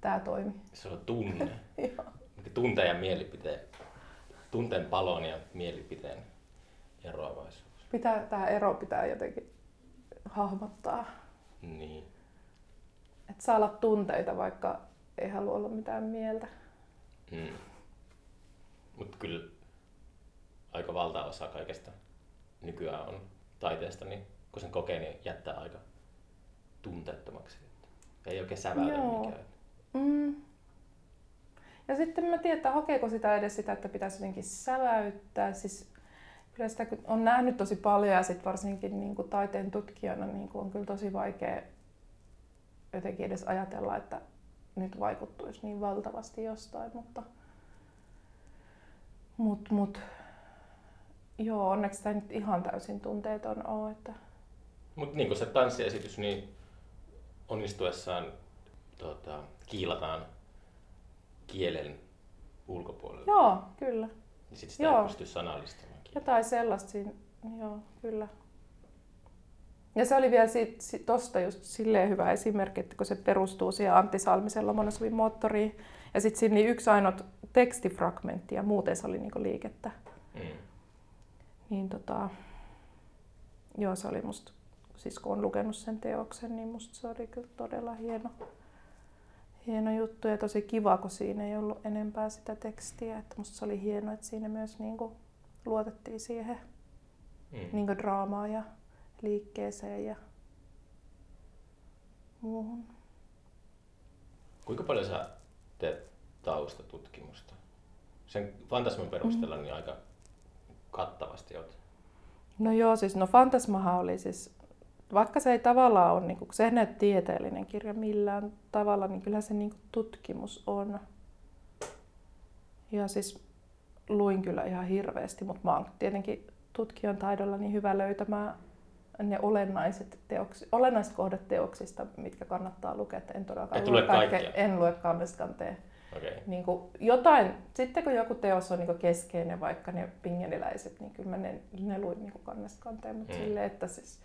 tämä toimi. Se on tunne. [laughs] Tunteen ja mielipiteen. Tunteen palon ja mielipiteen eroavaisuus. Pitää, tämä ero pitää jotenkin hahmottaa. Niin. Että saa olla tunteita, vaikka ei halua olla mitään mieltä. Mm. Mutta kyllä aika valtaosa kaikesta nykyään on taiteesta, niin kun sen kokee, niin jättää aika tunteettomaksi. Ei oikein säväytä mikään. Mm. Ja sitten mä tiedän, että hakeeko sitä edes sitä, että pitäisi jotenkin säväyttää. Siis kyllä sitä on nähnyt tosi paljon ja sitten varsinkin niin kuin taiteen tutkijana niin kuin on kyllä tosi vaikea jotenkin edes ajatella, että nyt vaikuttuisi niin valtavasti jostain, mutta mut, mut, joo, onneksi tämä nyt ihan täysin tunteeton ole. Että... Mutta niin kuin se tanssiesitys, niin onnistuessaan tota, kiilataan kielen ulkopuolelle. Joo, kyllä. Niin sitten sitä joo. ei pysty sanallistamaan. Jotain sellaista siinä, joo, kyllä. Ja se oli vielä tuosta just silleen hyvä esimerkki, että kun se perustuu siihen Antti Salmisen Lomonosovin moottoriin, ja sitten siinä oli yksi ainut tekstifragmentti ja muuten se oli niinku liikettä. Mm. Niin tota, joo, se oli musta, siis kun on lukenut sen teoksen, niin musta se oli kyllä todella hieno, hieno juttu ja tosi kiva, kun siinä ei ollut enempää sitä tekstiä. Että musta se oli hieno, että siinä myös niinku luotettiin siihen mm. niinku draamaan ja liikkeeseen ja muuhun. Kuinka paljon sä teet taustatutkimusta? Sen fantasman perusteella mm. niin aika kattavasti olet. No joo, siis no Fantasmahan oli siis vaikka se ei tavallaan ole, niin kuin, se ei näy tieteellinen kirja millään tavalla, niin kyllä se niin tutkimus on. Ja siis luin kyllä ihan hirveästi, mutta mä oon tietenkin tutkijan taidolla niin hyvä löytämään ne olennaiset, teoksi, olennaiset kohdat teoksista, mitkä kannattaa lukea. Että en todellakaan lue, kaikkea. En lue kannestakanteen. Okay. Niin kuin jotain, sitten kun joku teos on niin keskeinen, vaikka ne pingeniläiset, niin kyllä mä ne, ne luin niin kannestakanteen, mutta mm. silleen, että siis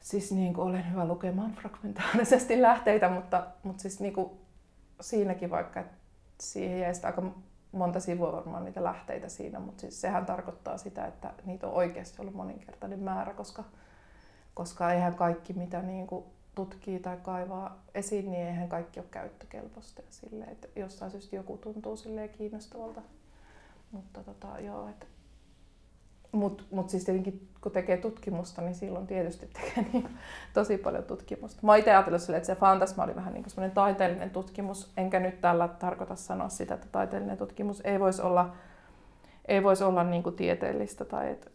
siis niin kuin olen hyvä lukemaan fragmentaarisesti [laughs] lähteitä, mutta, mutta siis niin kuin siinäkin vaikka, että siihen jäi aika monta sivua varmaan niitä lähteitä siinä, mutta siis sehän tarkoittaa sitä, että niitä on oikeasti ollut moninkertainen määrä, koska, koska eihän kaikki mitä niin kuin tutkii tai kaivaa esiin, niin eihän kaikki ole käyttökelpoista. Silleen, että jostain syystä joku tuntuu kiinnostavalta. Mutta tota, joo, että mutta mut siis tietenkin kun tekee tutkimusta, niin silloin tietysti tekee niin tosi paljon tutkimusta. Mä itse ajatellut sille, että se fantasma oli vähän niin kuin taiteellinen tutkimus, enkä nyt tällä tarkoita sanoa sitä, että taiteellinen tutkimus ei voisi olla, ei voisi olla niin kuin tieteellistä tai että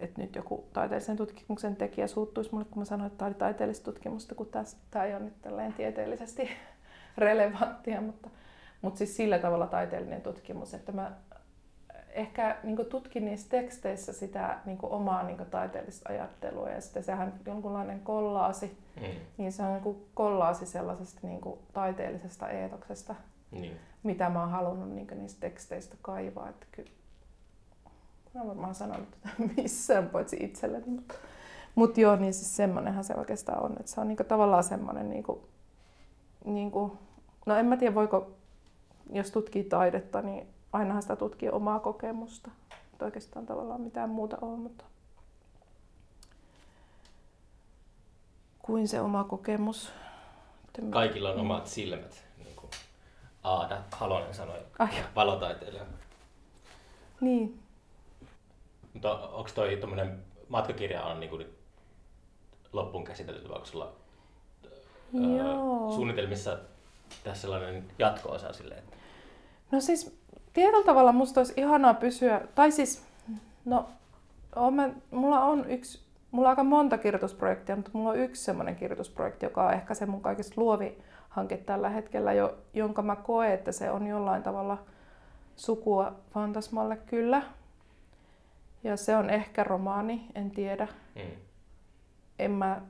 että nyt joku taiteellisen tutkimuksen tekijä suuttuisi mulle, kun mä sanoin, että tämä oli taiteellista tutkimusta, kun tämä ei ole nyt tällainen tieteellisesti [laughs] relevanttia, mutta, mutta siis sillä tavalla taiteellinen tutkimus, että mä ehkä niin tutkin niissä teksteissä sitä niin omaa niin taiteellista ajattelua ja sitten sehän jonkunlainen kollaasi, mm. niin se on niin kollaasi sellaisesta niin taiteellisesta eetoksesta, niin. mitä mä oon halunnut niin niistä teksteistä kaivaa. Että kyllä, mä oon varmaan sanonut tätä [laughs] missään paitsi itselleni, mutta, mutta joo, niin siis semmoinenhan se oikeastaan on, että se on niin tavallaan semmoinen, niin kuin, niin kuin, no en mä tiedä voiko, jos tutkii taidetta, niin ainahan sitä tutkii omaa kokemusta. Että oikeastaan tavallaan mitään muuta ole, mutta kuin se oma kokemus. Kaikilla on omat silmät, niin kuin Aada Halonen sanoi, Ai. valotaiteilija. Niin. Mutta onko toi tuommoinen matkakirja on niin kuin loppuun käsitelty, vai onko sulla Joo. suunnitelmissa tässä sellainen jatko-osa silleen? No siis tietyllä tavalla musta olisi ihanaa pysyä, tai siis, no, on mä, mulla on yksi, mulla on aika monta kirjoitusprojektia, mutta mulla on yksi semmoinen kirjoitusprojekti, joka on ehkä se mun kaikista luovi hanke tällä hetkellä, jo, jonka mä koen, että se on jollain tavalla sukua Fantasmalle kyllä. Ja se on ehkä romaani, en tiedä. Mm. En mä,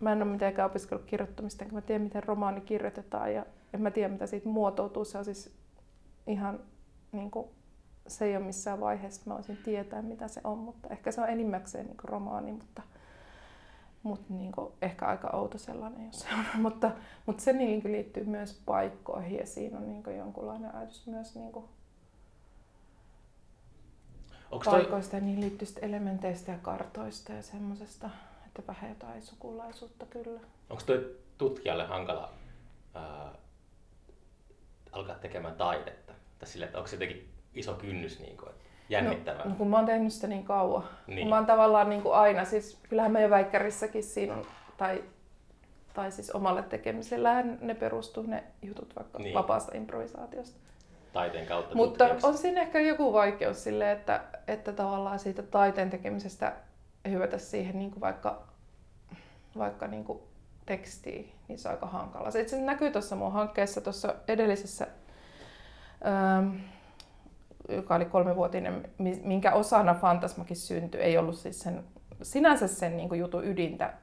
mä en ole mitenkään opiskellut kirjoittamista, enkä mä tiedä, miten romaani kirjoitetaan ja en mä tiedä, mitä siitä muotoutuu. Se on siis ihan niin kuin, se ei ole missään vaiheessa, että mä voisin tietää, mitä se on, mutta ehkä se on enimmäkseen niin kuin romaani, mutta, mutta niin kuin, ehkä aika outo sellainen, jos se on. [laughs] mutta, mutta se niin kuin, liittyy myös paikkoihin ja siinä on niin kuin, jonkunlainen ajatus myös niin kuin, Onko paikoista toi... ja niihin liittyvistä elementeistä ja kartoista ja semmoisesta, että vähän jotain sukulaisuutta kyllä. Onko toi tutkijalle hankala ää, alkaa tekemään taidetta? Tai sille, että onko se jotenkin iso kynnys niin kuin, jännittävää? No, no, kun mä oon tehnyt sitä niin kauan. Niin. Mä oon tavallaan niin kuin aina, siis kyllähän mä jo väikkärissäkin siinä on, tai, tai siis omalle tekemisellään ne perustuu ne jutut vaikka niin. vapaasta improvisaatiosta. Taiteen kautta Mutta tutkijaksi. on siinä ehkä joku vaikeus sille, että, että tavallaan siitä taiteen tekemisestä hyvätä siihen niin kuin vaikka, vaikka niin kuin tekstiin, niin se on aika hankala. Se itse näkyy tuossa mun hankkeessa tuossa edellisessä joka oli kolmivuotinen, minkä osana Fantasmakin syntyi, ei ollut siis sen, sinänsä sen niin jutun ydintä,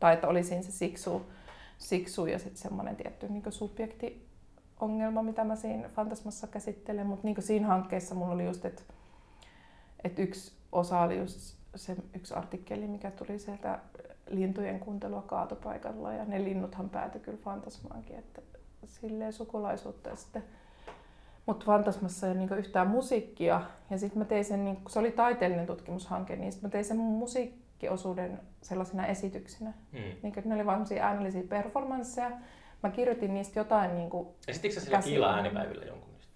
tai että oli siinä se siksu, siksu ja sitten semmoinen tietty niin subjekti ongelma, mitä mä siinä Fantasmassa käsittelen, mutta niin siinä hankkeessa mulla oli just, että, että yksi osa oli just se yksi artikkeli, mikä tuli sieltä lintujen kuuntelua kaatopaikalla, ja ne linnuthan päätyi kyllä Fantasmaankin, että silleen sukulaisuutta ja sitten mutta Fantasmassa ei ole niinku yhtään musiikkia. Ja sitten mä tein sen, niinku, se oli taiteellinen tutkimushanke, niin sitten mä tein sen musiikkiosuuden sellaisina esityksinä. Mm. Niin, ne oli vain äänellisiä performansseja. Mä kirjoitin niistä jotain niin kuin Esititkö sä sillä Kiila äänipäivillä jonkun niistä?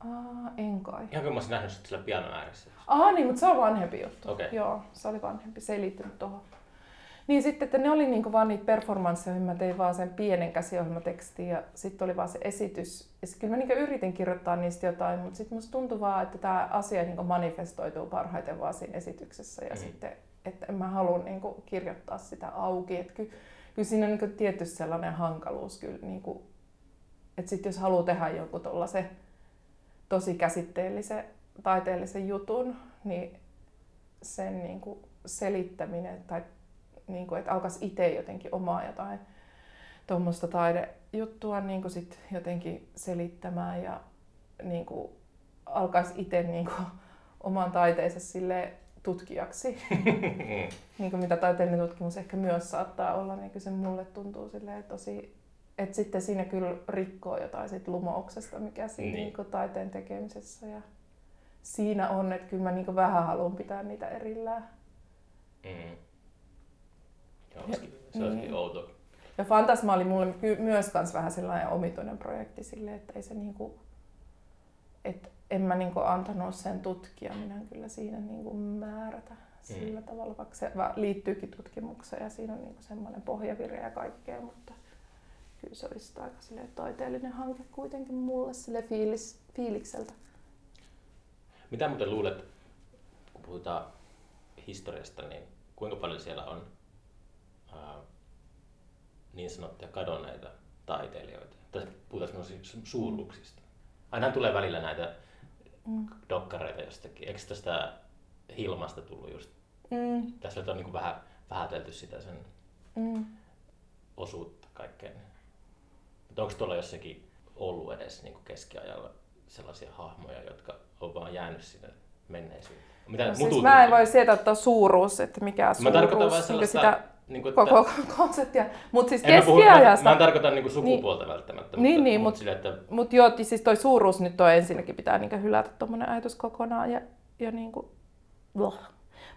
Aa, en kai. Ihan kyllä mä olisin nähnyt sillä pianon ääressä. Aa niin, mutta se on vanhempi juttu. Okay. Joo, se oli vanhempi. Se ei liittynyt tuohon. Niin sitten, että ne oli niinku vaan niitä performansseja, mä tein vaan sen pienen käsiohjelmatekstin ja sitten oli vaan se esitys. Ja sitten kyllä mä niinku yritin kirjoittaa niistä jotain, mutta sitten musta tuntui vaan, että tämä asia niinku manifestoituu parhaiten vaan siinä esityksessä. Ja mm. sitten, että en mä halua niinku kirjoittaa sitä auki. Että kyllä, kyllä siinä on niinku tietty sellainen hankaluus kyllä. Niinku, että sitten jos haluaa tehdä joku se tosi käsitteellisen taiteellisen jutun, niin sen niinku selittäminen tai niin kuin, että alkaisi itse jotenkin omaa jotain tuommoista taidejuttua niin kuin sit jotenkin selittämään ja niin kuin, alkaisi itse niin kuin, [laughs] oman taiteensa sille tutkijaksi, [laughs] niin kuin mitä taiteellinen tutkimus ehkä myös saattaa olla, niin se mulle tuntuu tosi, että sitten siinä kyllä rikkoo jotain sit lumouksesta, mikä siinä niin. Niin taiteen tekemisessä ja siinä on, että kyllä mä niin vähän haluan pitää niitä erillään. Mm. Se olisikin niin. outo. Ja Fantasma oli mulle myös kans vähän sellainen omituinen projekti sille, että ei se niinku, että en mä niinku antanut sen tutkia, minä kyllä siinä niinku määrätä sillä mm. tavalla, vaikka se liittyykin tutkimukseen ja siinä on niinku semmoinen pohjavire ja kaikkea, mutta kyllä se olisi aika sille taiteellinen hanke kuitenkin mulle sille fiilis, fiilikseltä. Mitä muuten luulet, kun puhutaan historiasta, niin kuinka paljon siellä on niin sanottuja kadonneita taiteilijoita. Tai puhutaan suuruuksista. Aina tulee välillä näitä Mm. dokkareita jostakin. Eikö tästä Hilmasta tullut just? Mm. Tässä on niin vähän vähätelty sitä sen Mm. osuutta kaikkeen. Mutta onko tuolla jossakin ollut edes niin keskiajalla sellaisia hahmoja, jotka on vaan jäänyt sinne menneisyyteen? Mitä No, siis mä en voi sietää tuo suuruus, että mikä Mä suuruus, tarkoitan vaan niin sellaista, sitä niin kuin, että, koko konseptia. Mutta siis en mä, mä, keskiajasta, mä en tarkoita niin. kuin sukupuolta välttämättä, Niin, mutta, niin, mutta mut- sille, että Mutta joo, siis toi suuruus nyt on ensinnäkin pitää niinku hylätä tuommoinen ajatus kokonaan ja, ja niinku,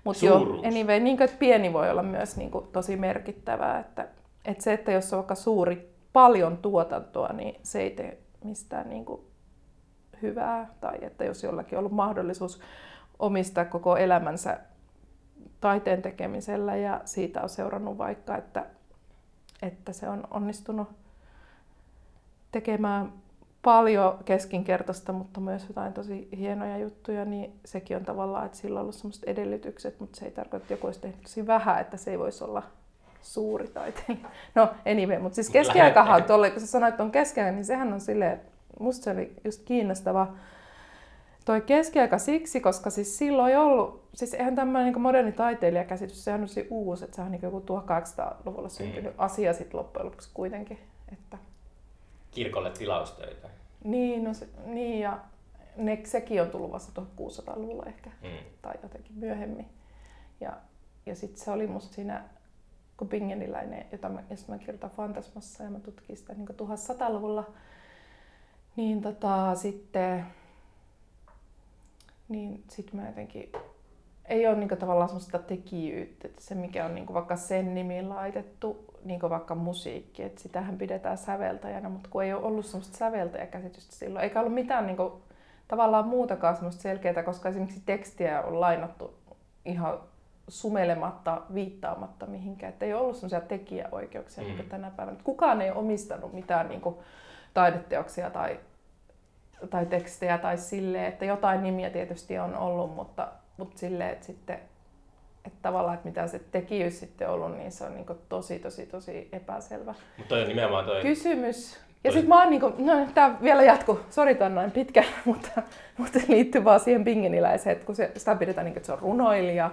Mutta joo, anyway, niin että pieni voi olla myös niinku tosi merkittävää, että, että se, että jos on vaikka suuri, paljon tuotantoa, niin se ei tee mistään niinku hyvää, tai että jos jollakin on ollut mahdollisuus omistaa koko elämänsä taiteen tekemisellä ja siitä on seurannut vaikka, että, että se on onnistunut tekemään paljon keskinkertaista, mutta myös jotain tosi hienoja juttuja, niin sekin on tavallaan, että sillä on ollut sellaiset edellytykset, mutta se ei tarkoita, että joku olisi tehnyt tosi vähän, että se ei voisi olla suuri taiteilija. No anyway, mutta siis keskiaikahan tuolle, kun sä sanoit, että on keskiaika, niin sehän on silleen, että musta se oli just kiinnostava toi keskiaika siksi, koska siis silloin ei ollut, siis eihän tämmöinen niin moderni taiteilijakäsitys, sehän on tosi uusi, että se on niin joku 1800-luvulla syntynyt Mm. asia sitten loppujen lopuksi kuitenkin. Että kirkolle tilaustöitä. niin, no se, niin ja ne, sekin on tullut vasta 1600-luvulla ehkä Mm. tai jotenkin myöhemmin. Ja, ja sitten se oli musta siinä, kun Bingeniläinen, jota mä, josta mä kirjoitan Fantasmassa ja mä tutkin sitä niin 1100-luvulla, niin tota, sitten niin sit mä jotenkin, ei ole niinku tavallaan semmoista tekijyyttä, että se mikä on niinku vaikka sen nimiin laitettu, niinku vaikka musiikki, että sitähän pidetään säveltäjänä, mutta kun ei ole ollut semmoista säveltäjäkäsitystä silloin, eikä ollut mitään niinku, tavallaan muutakaan semmoista selkeää, koska esimerkiksi tekstiä on lainattu ihan sumelematta, viittaamatta mihinkään, että ei ollut semmoisia tekijäoikeuksia mm. niin tänä päivänä. Kukaan ei omistanut mitään niin kuin, taideteoksia tai, tai tekstejä tai silleen, että jotain nimiä tietysti on ollut, mutta, mutta silleen, että sitten että tavallaan, että mitä se tekijyys sitten ollut, niin se on niin tosi, tosi, tosi epäselvä Mutta toi on nimenomaan toi... kysymys. Ja sitten mä oon niinku, no tää vielä jatku, sori tää on näin pitkä, [laughs] mutta, mutta se liittyy vaan siihen pingeniläiseen, että kun se, sitä pidetään niinku, että se on runoilija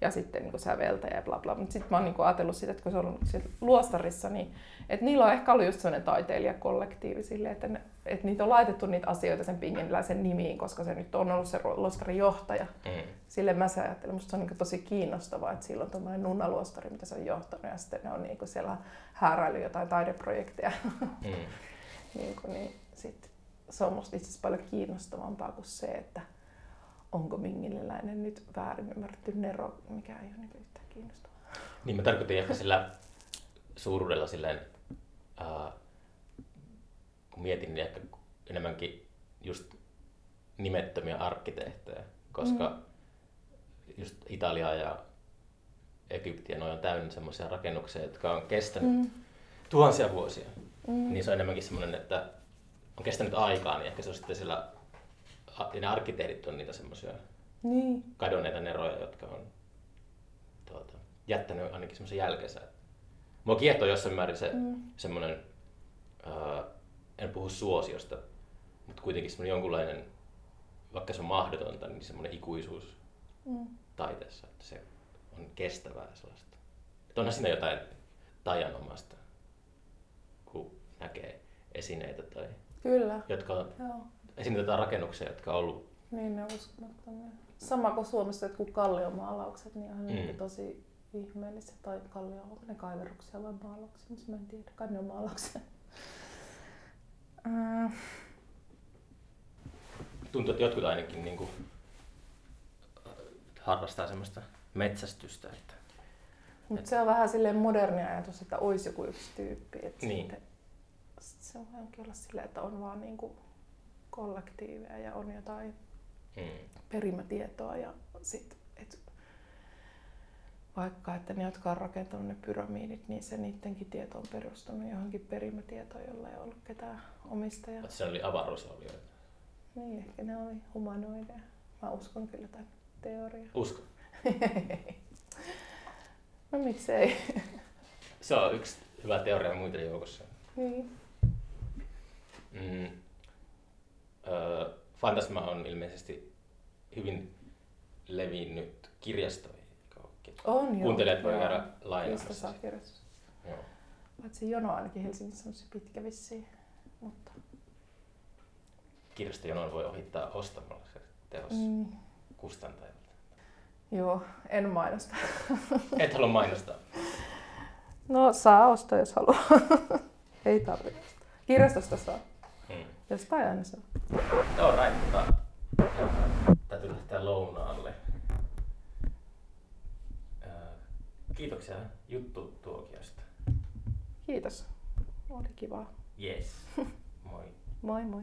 ja sitten niinku säveltäjä ja bla bla. Mutta sitten mä oon niinku ajatellut sitä, että kun se on ollut luostarissa, niin että niillä on ehkä ollut just sellainen taiteilijakollektiivi silleen, että, ne, että niitä on laitettu niitä asioita sen pingeniläisen nimiin, koska se nyt on ollut se luostarin johtaja. Mm. Sille mä se ajattelen, musta se on niin tosi kiinnostavaa, että sillä on tuommoinen nunnaluostari, mitä se on johtanut, ja sitten ne on niin siellä hääräily jotain taideprojekteja. Mm. [laughs] niin kuin, niin sit se on musta itse asiassa paljon kiinnostavampaa kuin se, että onko mingililäinen nyt väärin ymmärretty nero, mikä ei ole niin yhtään kiinnostavaa. Niin mä tarkoitin ehkä sillä suuruudella silleen, uh, kun mietin, niin ehkä enemmänkin just nimettömiä arkkitehtejä, koska mm. just Italia ja Egypti ja noin on täynnä semmoisia rakennuksia, jotka on kestänyt mm. tuhansia vuosia. Mm. Niin se on enemmänkin semmoinen, että on kestänyt aikaa, niin ehkä se on sitten sillä, ja ne arkkitehdit on niitä semmoisia Niin. kadonneita neroja, jotka on tuota, jättänyt ainakin semmoisen jälkensä. Mua kiehtoo jossain määrin se mm. semmoinen, ää, en puhu suosiosta, mutta kuitenkin semmoinen jonkunlainen, vaikka se on mahdotonta, niin semmoinen ikuisuus Mm. taiteessa, että se on kestävää sellaista. Että onhan siinä jotain taianomasta, kun näkee esineitä tai Kyllä. jotka on, Joo. esineitä rakennuksia, jotka on ollut Niin ne on uskomattomia. Sama kuin Suomessa jotkut kalliomaalaukset, niin on Mm. mm. tosi ihmeellisiä. Tai kallio, ne kaiveruksia vai maalauksia, mutta mä en tiedä. Kai ne on maalauksia. Äh, tuntuu, että jotkut ainakin niin kuin, harrastaa semmoista metsästystä. Että, Mutta se on vähän silleen moderni ajatus, että olisi joku yksi tyyppi. Että Niin. sitten, sit se voikin olla silleen, että on vaan niinku kollektiiveja ja on jotain mm, perimätietoa ja sit, et vaikka että ne, jotka on rakentanut ne pyramidit, niin se niidenkin tieto on perustunut johonkin perimätietoon, jolla ei ollut ketään omistajaa. se oli avaruusolioita. Niin, ehkä ne oli humanoideja. Mä uskon kyllä tämän teoriaan. Usko. [laughs] no miksei. Se on yksi hyvä teoria muiden joukossa. niin. Mm, öö, Fantasma on ilmeisesti hyvin levinnyt kirjastoihin. On joo. Kuuntelijat voi joo. käydä lainaamassa. Joo. Paitsi jono ainakin Helsingissä on se pitkä vissiin. Mutta, Kirjastojonon voi ohittaa ostamalla se teos mm, kustantajalta. joo, en mainosta. [laughs] Et halua mainostaa. No saa ostaa, jos haluaa. [laughs] Ei tarvitse. Kirjastosta saa. Hmm. Jostain aina saa. All right, täytyy lähteä lounaalle. Öö, Kiitoksia juttu tuokiosta. Kiitos. Oli kivaa. Yes. [laughs] Moi. Moi moi.